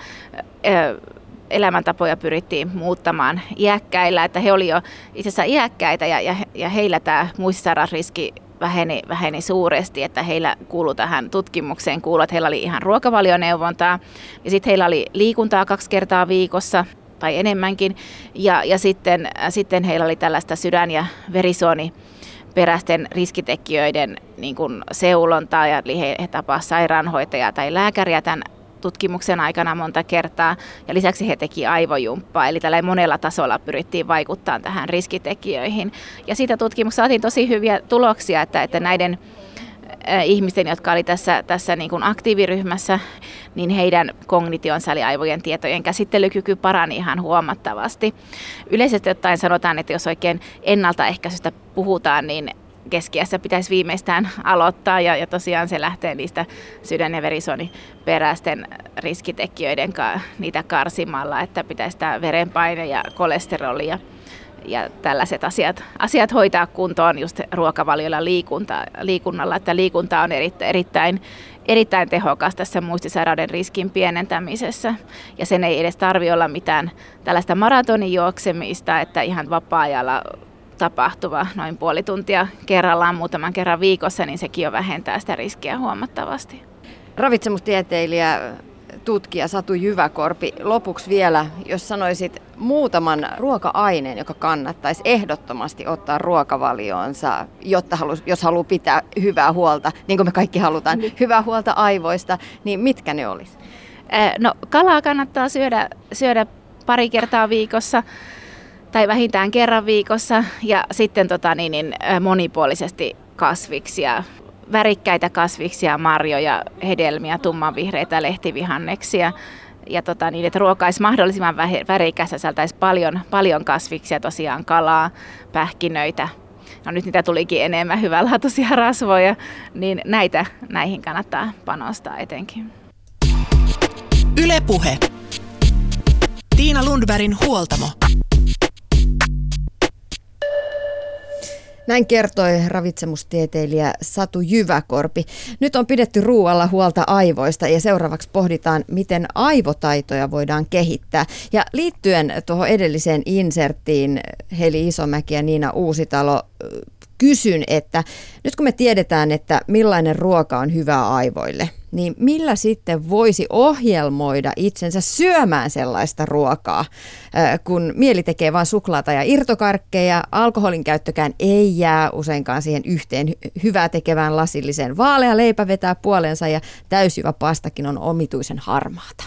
ö, elämäntapoja pyrittiin muuttamaan iäkkäillä, että he olivat jo itse asiassa iäkkäitä ja, ja, ja heillä tämä muistisairausriski väheni, väheni suuresti, että heillä kuului tähän tutkimukseen, kuului, että heillä oli ihan ruokavalioneuvontaa ja sitten heillä oli liikuntaa kaksi kertaa viikossa tai enemmänkin ja, ja sitten, sitten heillä oli tällaista sydän- ja verisuoni peräisten riskitekijöiden niin kuin seulontaa, ja he, he tapasivat sairaanhoitajaa tai lääkäriä tämän tutkimuksen aikana monta kertaa. Ja lisäksi he teki aivojumppaa, eli tällä monella tasolla pyrittiin vaikuttaa tähän riskitekijöihin. Ja siitä tutkimuksesta saatiin tosi hyviä tuloksia, että, että näiden ihmisten, jotka oli tässä, tässä niin kuin aktiiviryhmässä, niin heidän kognitionsa eli aivojen tietojen käsittelykyky parani ihan huomattavasti. Yleisesti ottaen sanotaan, että jos oikein ennaltaehkäisystä puhutaan, niin keskiässä pitäisi viimeistään aloittaa ja, ja tosiaan se lähtee niistä sydän- ja verisuoniperäisten riskitekijöiden ka, niitä karsimalla, että pitäisi tämä verenpaine ja kolesteroli ja, ja tällaiset asiat, asiat hoitaa kuntoon just ruokavaliolla liikunta, liikunnalla, että liikunta on erittäin, erittäin erittäin tehokas tässä muistisairauden riskin pienentämisessä. Ja sen ei edes tarvi olla mitään tällaista maratonijuoksemista, että ihan vapaa-ajalla tapahtuva noin puoli tuntia kerrallaan muutaman kerran viikossa, niin sekin jo vähentää sitä riskiä huomattavasti. Ravitsemustieteilijä tutkija Satu Jyväkorpi, lopuksi vielä, jos sanoisit muutaman ruoka-aineen, joka kannattaisi ehdottomasti ottaa ruokavalioonsa, jotta halus, jos haluaa pitää hyvää huolta, niin kuin me kaikki halutaan, niin. hyvää huolta aivoista, niin mitkä ne olisi? No kalaa kannattaa syödä, syödä pari kertaa viikossa tai vähintään kerran viikossa ja sitten tota, niin, niin, monipuolisesti kasviksia, värikkäitä kasviksia, marjoja, hedelmiä, tummanvihreitä lehtivihanneksia ja tota, niin, että ruoka olisi mahdollisimman värikäs sisältäisi paljon, paljon kasviksia, tosiaan kalaa, pähkinöitä. No nyt niitä tulikin enemmän hyvänlaatuisia rasvoja, niin näitä, näihin kannattaa panostaa etenkin. Ylepuhe. Tiina Lundbergin huoltamo. Näin kertoi ravitsemustieteilijä Satu Jyväkorpi. Nyt on pidetty ruualla huolta aivoista ja seuraavaksi pohditaan, miten aivotaitoja voidaan kehittää. Ja liittyen tuohon edelliseen inserttiin Heli Isomäki ja Niina Uusitalo kysyn, että nyt kun me tiedetään, että millainen ruoka on hyvää aivoille, niin millä sitten voisi ohjelmoida itsensä syömään sellaista ruokaa, kun mieli tekee vain suklaata ja irtokarkkeja, alkoholin käyttökään ei jää useinkaan siihen yhteen hyvää tekevään lasilliseen. Vaalea leipä vetää puolensa ja täysjyvä pastakin on omituisen harmaata.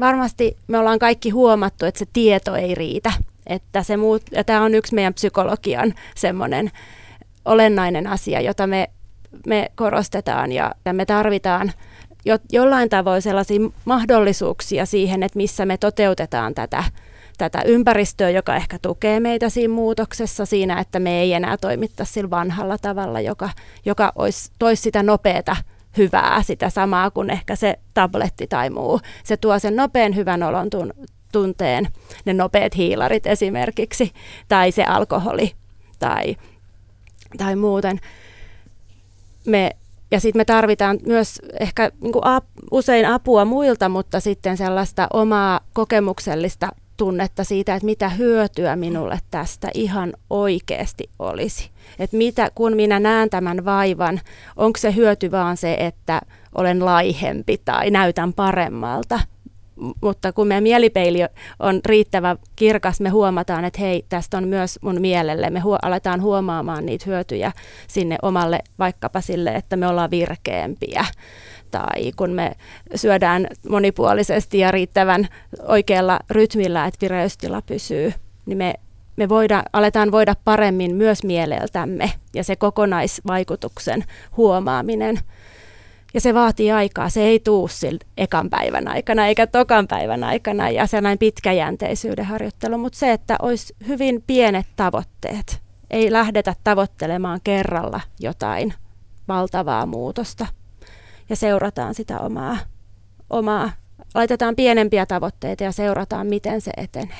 Varmasti me ollaan kaikki huomattu, että se tieto ei riitä. Että se muut, ja tämä on yksi meidän psykologian semmoinen olennainen asia, jota me, me korostetaan ja me tarvitaan jo, jollain tavoin sellaisia mahdollisuuksia siihen, että missä me toteutetaan tätä, tätä ympäristöä, joka ehkä tukee meitä siinä muutoksessa, siinä, että me ei enää toimittaisi sillä vanhalla tavalla, joka, joka olisi, toisi sitä nopeata hyvää, sitä samaa kuin ehkä se tabletti tai muu. Se tuo sen nopean hyvän olon tun, tunteen, ne nopeat hiilarit esimerkiksi, tai se alkoholi, tai tai muuten. Me, ja sitten me tarvitaan myös ehkä niin kuin ap, usein apua muilta, mutta sitten sellaista omaa kokemuksellista tunnetta siitä, että mitä hyötyä minulle tästä ihan oikeasti olisi. Että mitä, kun minä näen tämän vaivan, onko se hyöty vaan se, että olen laihempi tai näytän paremmalta mutta kun meidän mielipeili on riittävä kirkas, me huomataan, että hei, tästä on myös mun mielelle. Me huo- aletaan huomaamaan niitä hyötyjä sinne omalle vaikkapa sille, että me ollaan virkeämpiä. Tai kun me syödään monipuolisesti ja riittävän oikealla rytmillä, että vireystila pysyy, niin me me voida, aletaan voida paremmin myös mieleltämme ja se kokonaisvaikutuksen huomaaminen ja se vaatii aikaa. Se ei tuu sillä ekan päivän aikana eikä tokan päivän aikana ja sellainen pitkäjänteisyyden harjoittelu, mutta se, että olisi hyvin pienet tavoitteet. Ei lähdetä tavoittelemaan kerralla jotain valtavaa muutosta ja seurataan sitä omaa, omaa laitetaan pienempiä tavoitteita ja seurataan, miten se etenee.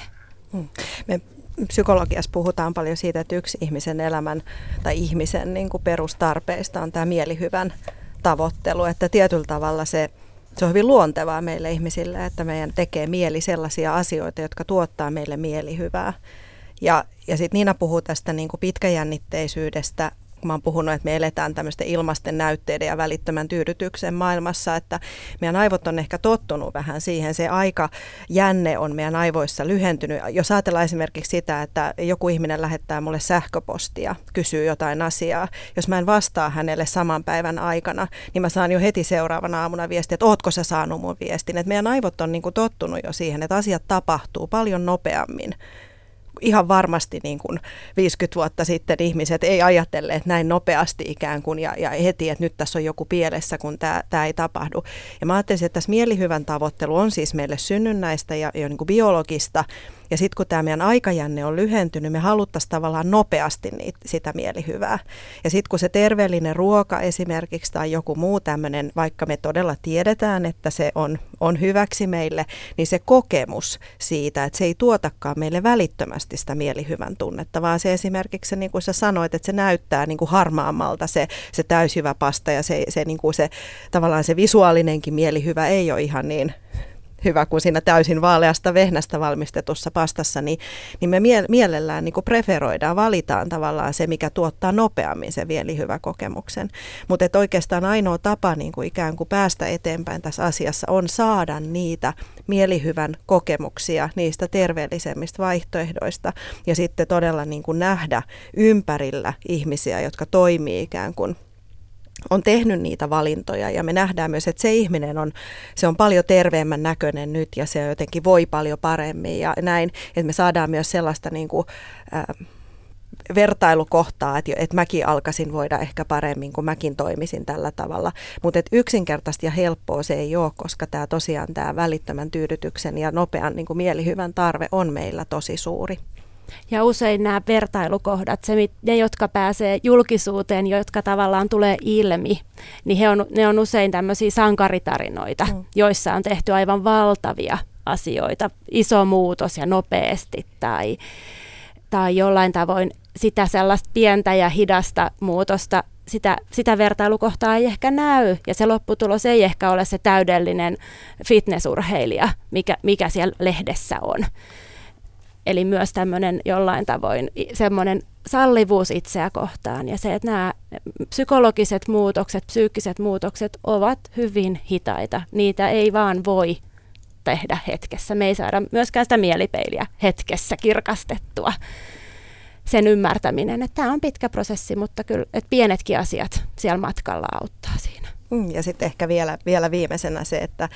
Hmm. Me psykologiassa puhutaan paljon siitä, että yksi ihmisen elämän tai ihmisen niin kuin perustarpeista on tämä mielihyvän tavoittelu, että tietyllä tavalla se, se on hyvin luontevaa meille ihmisille, että meidän tekee mieli sellaisia asioita, jotka tuottaa meille mielihyvää. Ja, ja sitten Niina puhuu tästä niin kuin pitkäjännitteisyydestä kun mä oon puhunut, että me eletään tämmöisten ilmasten näytteiden ja välittömän tyydytyksen maailmassa, että meidän aivot on ehkä tottunut vähän siihen. Se aika jänne on meidän aivoissa lyhentynyt. Jos ajatellaan esimerkiksi sitä, että joku ihminen lähettää mulle sähköpostia, kysyy jotain asiaa. Jos mä en vastaa hänelle saman päivän aikana, niin mä saan jo heti seuraavana aamuna viestiä, että ootko sä saanut mun viestin. Että meidän aivot on niin kuin tottunut jo siihen, että asiat tapahtuu paljon nopeammin ihan varmasti niin kuin 50 vuotta sitten ihmiset ei ajatelleet näin nopeasti ikään kuin ja, ja heti, että nyt tässä on joku pielessä, kun tämä, tämä ei tapahdu. Ja mä ajattelin, että tässä mielihyvän tavoittelu on siis meille synnynnäistä ja, ja niin kuin biologista, ja sitten kun tämä meidän aikajänne on lyhentynyt, me haluttaisiin tavallaan nopeasti niitä, sitä mielihyvää. Ja sitten kun se terveellinen ruoka esimerkiksi tai joku muu tämmöinen, vaikka me todella tiedetään, että se on, on hyväksi meille, niin se kokemus siitä, että se ei tuotakaan meille välittömästi sitä mielihyvän tunnetta, vaan se esimerkiksi, niin kuin sä sanoit, että se näyttää niin kuin harmaammalta se, se täyshyvä pasta ja se, se, niin kuin se, tavallaan se visuaalinenkin mielihyvä ei ole ihan niin hyvä kuin siinä täysin vaaleasta vehnästä valmistetussa pastassa, niin, niin me mie- mielellään niin kuin preferoidaan, valitaan tavallaan se, mikä tuottaa nopeammin se vielä hyvä kokemuksen. Mutta oikeastaan ainoa tapa niin kuin ikään kuin päästä eteenpäin tässä asiassa on saada niitä mielihyvän kokemuksia niistä terveellisemmistä vaihtoehdoista ja sitten todella niin kuin nähdä ympärillä ihmisiä, jotka toimii ikään kuin on tehnyt niitä valintoja ja me nähdään myös, että se ihminen on, se on paljon terveemmän näköinen nyt ja se jotenkin voi paljon paremmin ja näin, että me saadaan myös sellaista niin kuin, äh, vertailukohtaa, että, että mäkin alkaisin voida ehkä paremmin, kun mäkin toimisin tällä tavalla. Mutta yksinkertaisesti ja helppoa se ei ole, koska tämä tosiaan tämä välittömän tyydytyksen ja nopean niin kuin mielihyvän tarve on meillä tosi suuri. Ja usein nämä vertailukohdat, se, ne jotka pääsee julkisuuteen, jotka tavallaan tulee ilmi, niin he on, ne on usein tämmöisiä sankaritarinoita, mm. joissa on tehty aivan valtavia asioita, iso muutos ja nopeasti tai, tai jollain tavoin sitä sellaista pientä ja hidasta muutosta, sitä, sitä vertailukohtaa ei ehkä näy ja se lopputulos ei ehkä ole se täydellinen fitnessurheilija, mikä, mikä siellä lehdessä on. Eli myös tämmöinen jollain tavoin semmoinen sallivuus itseä kohtaan ja se, että nämä psykologiset muutokset, psyykkiset muutokset ovat hyvin hitaita. Niitä ei vaan voi tehdä hetkessä. Me ei saada myöskään sitä mielipeiliä hetkessä kirkastettua. Sen ymmärtäminen, että tämä on pitkä prosessi, mutta kyllä että pienetkin asiat siellä matkalla auttaa siinä. Mm, ja sitten ehkä vielä, vielä viimeisenä se, että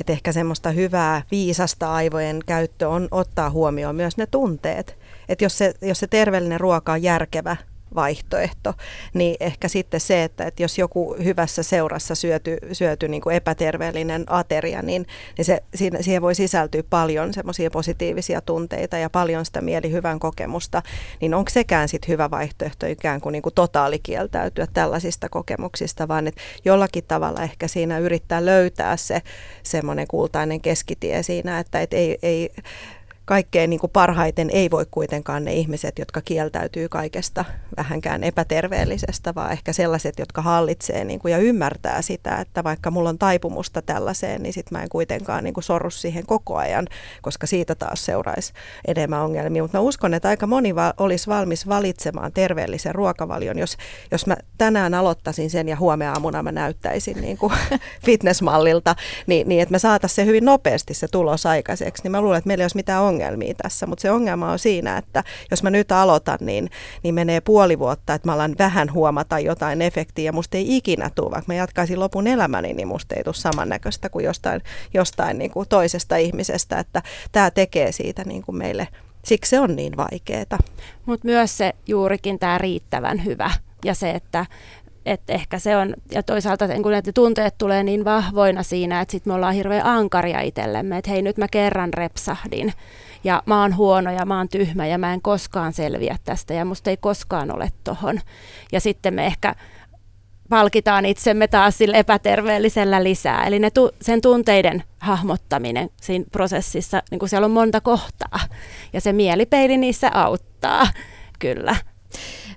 että ehkä semmoista hyvää, viisasta aivojen käyttö on ottaa huomioon myös ne tunteet. Että jos se, jos se terveellinen ruoka on järkevä vaihtoehto, niin ehkä sitten se, että, että jos joku hyvässä seurassa syöty, syöty niin kuin epäterveellinen ateria, niin, niin se, siinä, siihen voi sisältyä paljon semmoisia positiivisia tunteita ja paljon sitä mielihyvän kokemusta, niin onko sekään sitten hyvä vaihtoehto ikään kuin, niin kuin totaalikieltäytyä tällaisista kokemuksista, vaan että jollakin tavalla ehkä siinä yrittää löytää se semmoinen kultainen keskitie siinä, että et ei, ei kaikkein niin kuin parhaiten ei voi kuitenkaan ne ihmiset, jotka kieltäytyy kaikesta vähänkään epäterveellisestä, vaan ehkä sellaiset, jotka hallitsee niin kuin, ja ymmärtää sitä, että vaikka mulla on taipumusta tällaiseen, niin sitten mä en kuitenkaan niin kuin sorru siihen koko ajan, koska siitä taas seuraisi enemmän ongelmia. Mutta mä uskon, että aika moni va- olisi valmis valitsemaan terveellisen ruokavalion, jos, jos mä tänään aloittaisin sen ja huomenna aamuna mä näyttäisin niin kuin fitnessmallilta, niin, niin että me saataisiin se hyvin nopeasti se tulos aikaiseksi, niin mä luulen, että meillä ei olisi mitään ongelmia ongelmia tässä, mutta se ongelma on siinä, että jos mä nyt aloitan, niin, niin menee puoli vuotta, että mä alan vähän huomata jotain efektiä ja musta ei ikinä tule, vaikka mä jatkaisin lopun elämäni, niin musta ei tule samannäköistä kuin jostain, jostain niin kuin toisesta ihmisestä, että tämä tekee siitä niin kuin meille, siksi se on niin vaikeaa. Mutta myös se juurikin tämä riittävän hyvä ja se, että että ehkä se on, ja toisaalta kun ne tunteet tulee niin vahvoina siinä, että sitten me ollaan hirveän ankaria itsellemme, että hei nyt mä kerran repsahdin, ja mä oon huono ja mä oon tyhmä ja mä en koskaan selviä tästä ja musta ei koskaan ole tohon. Ja sitten me ehkä palkitaan itsemme taas sillä epäterveellisellä lisää. Eli ne tu- sen tunteiden hahmottaminen siinä prosessissa, niin kuin siellä on monta kohtaa. Ja se mielipeili niissä auttaa, kyllä.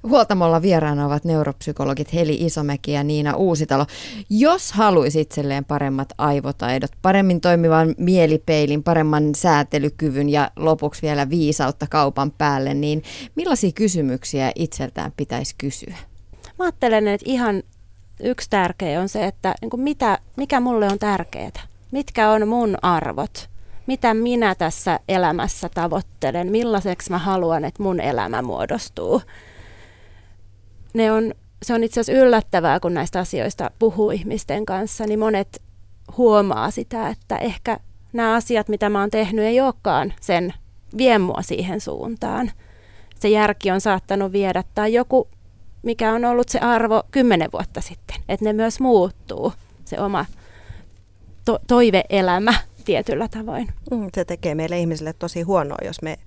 Huoltamolla vieraana ovat neuropsykologit Heli Isomäki ja Niina Uusitalo. Jos haluaisi itselleen paremmat aivotaidot, paremmin toimivan mielipeilin, paremman säätelykyvyn ja lopuksi vielä viisautta kaupan päälle, niin millaisia kysymyksiä itseltään pitäisi kysyä? Mä ajattelen, että ihan yksi tärkeä on se, että niin mitä, mikä mulle on tärkeää. Mitkä on mun arvot? Mitä minä tässä elämässä tavoittelen? Millaiseksi mä haluan, että mun elämä muodostuu? Ne on, se on itse asiassa yllättävää, kun näistä asioista puhuu ihmisten kanssa, niin monet huomaa sitä, että ehkä nämä asiat, mitä mä oon tehnyt, ei olekaan sen vie mua siihen suuntaan. Se järki on saattanut viedä tai joku mikä on ollut se arvo kymmenen vuotta sitten. Että ne myös muuttuu, se oma to- toiveelämä tietyllä tavoin. Mm, se tekee meille ihmisille tosi huonoa, jos me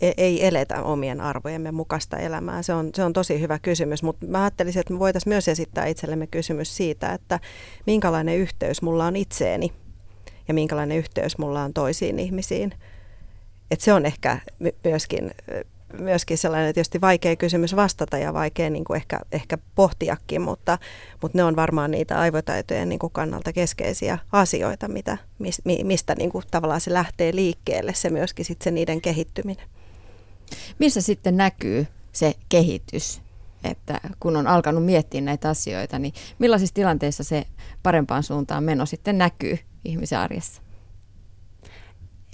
ei eletä omien arvojemme mukaista elämää. Se on, se on tosi hyvä kysymys, mutta mä ajattelisin, että me voitaisiin myös esittää itsellemme kysymys siitä, että minkälainen yhteys mulla on itseeni ja minkälainen yhteys mulla on toisiin ihmisiin. Et se on ehkä myöskin myöskin sellainen tietysti vaikea kysymys vastata ja vaikea niin kuin ehkä, ehkä pohtiakin, mutta, mutta ne on varmaan niitä aivotaitojen niin kuin kannalta keskeisiä asioita, mitä, mistä niin kuin tavallaan se lähtee liikkeelle, se myöskin sitten se niiden kehittyminen. Missä sitten näkyy se kehitys, että kun on alkanut miettiä näitä asioita, niin millaisissa tilanteissa se parempaan suuntaan meno sitten näkyy ihmisen arjessa?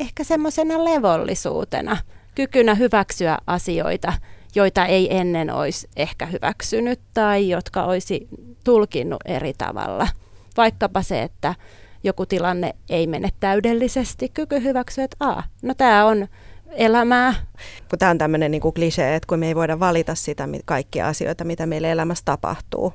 Ehkä semmoisena levollisuutena kykynä hyväksyä asioita, joita ei ennen olisi ehkä hyväksynyt tai jotka olisi tulkinnut eri tavalla. Vaikkapa se, että joku tilanne ei mene täydellisesti, kyky hyväksyä, että Aa, no tämä on elämää. Kun tämä on tämmöinen niin klisee, että kun me ei voida valita sitä kaikkia asioita, mitä meille elämässä tapahtuu,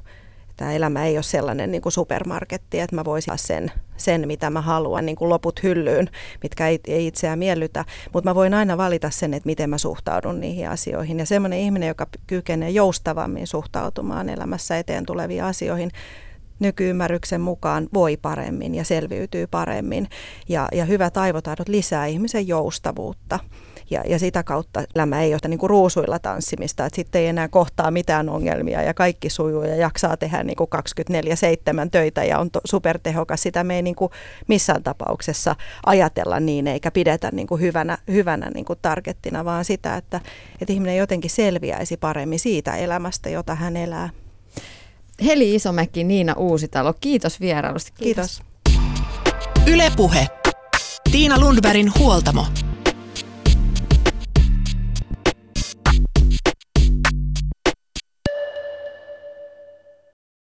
tämä elämä ei ole sellainen niin kuin supermarketti, että mä voisin sen, sen, mitä mä haluan, niin kuin loput hyllyyn, mitkä ei, ei itseään miellytä. Mutta mä voin aina valita sen, että miten mä suhtaudun niihin asioihin. Ja semmoinen ihminen, joka kykenee joustavammin suhtautumaan elämässä eteen tuleviin asioihin, nykyymmärryksen mukaan voi paremmin ja selviytyy paremmin. Ja, ja hyvät aivotaidot lisää ihmisen joustavuutta ja, ja sitä kautta elämä ei ole niin kuin ruusuilla tanssimista, että sitten ei enää kohtaa mitään ongelmia ja kaikki sujuu ja jaksaa tehdä niin kuin 24-7 töitä ja on to, supertehokas. Sitä me ei niin kuin missään tapauksessa ajatella niin eikä pidetä niin kuin hyvänä, hyvänä niin kuin targettina, vaan sitä, että, että ihminen jotenkin selviäisi paremmin siitä elämästä, jota hän elää. Heli Isomäki, Niina Uusitalo, kiitos vierailusta. Kiitos. kiitos. Ylepuhe. Tiina Lundbergin huoltamo.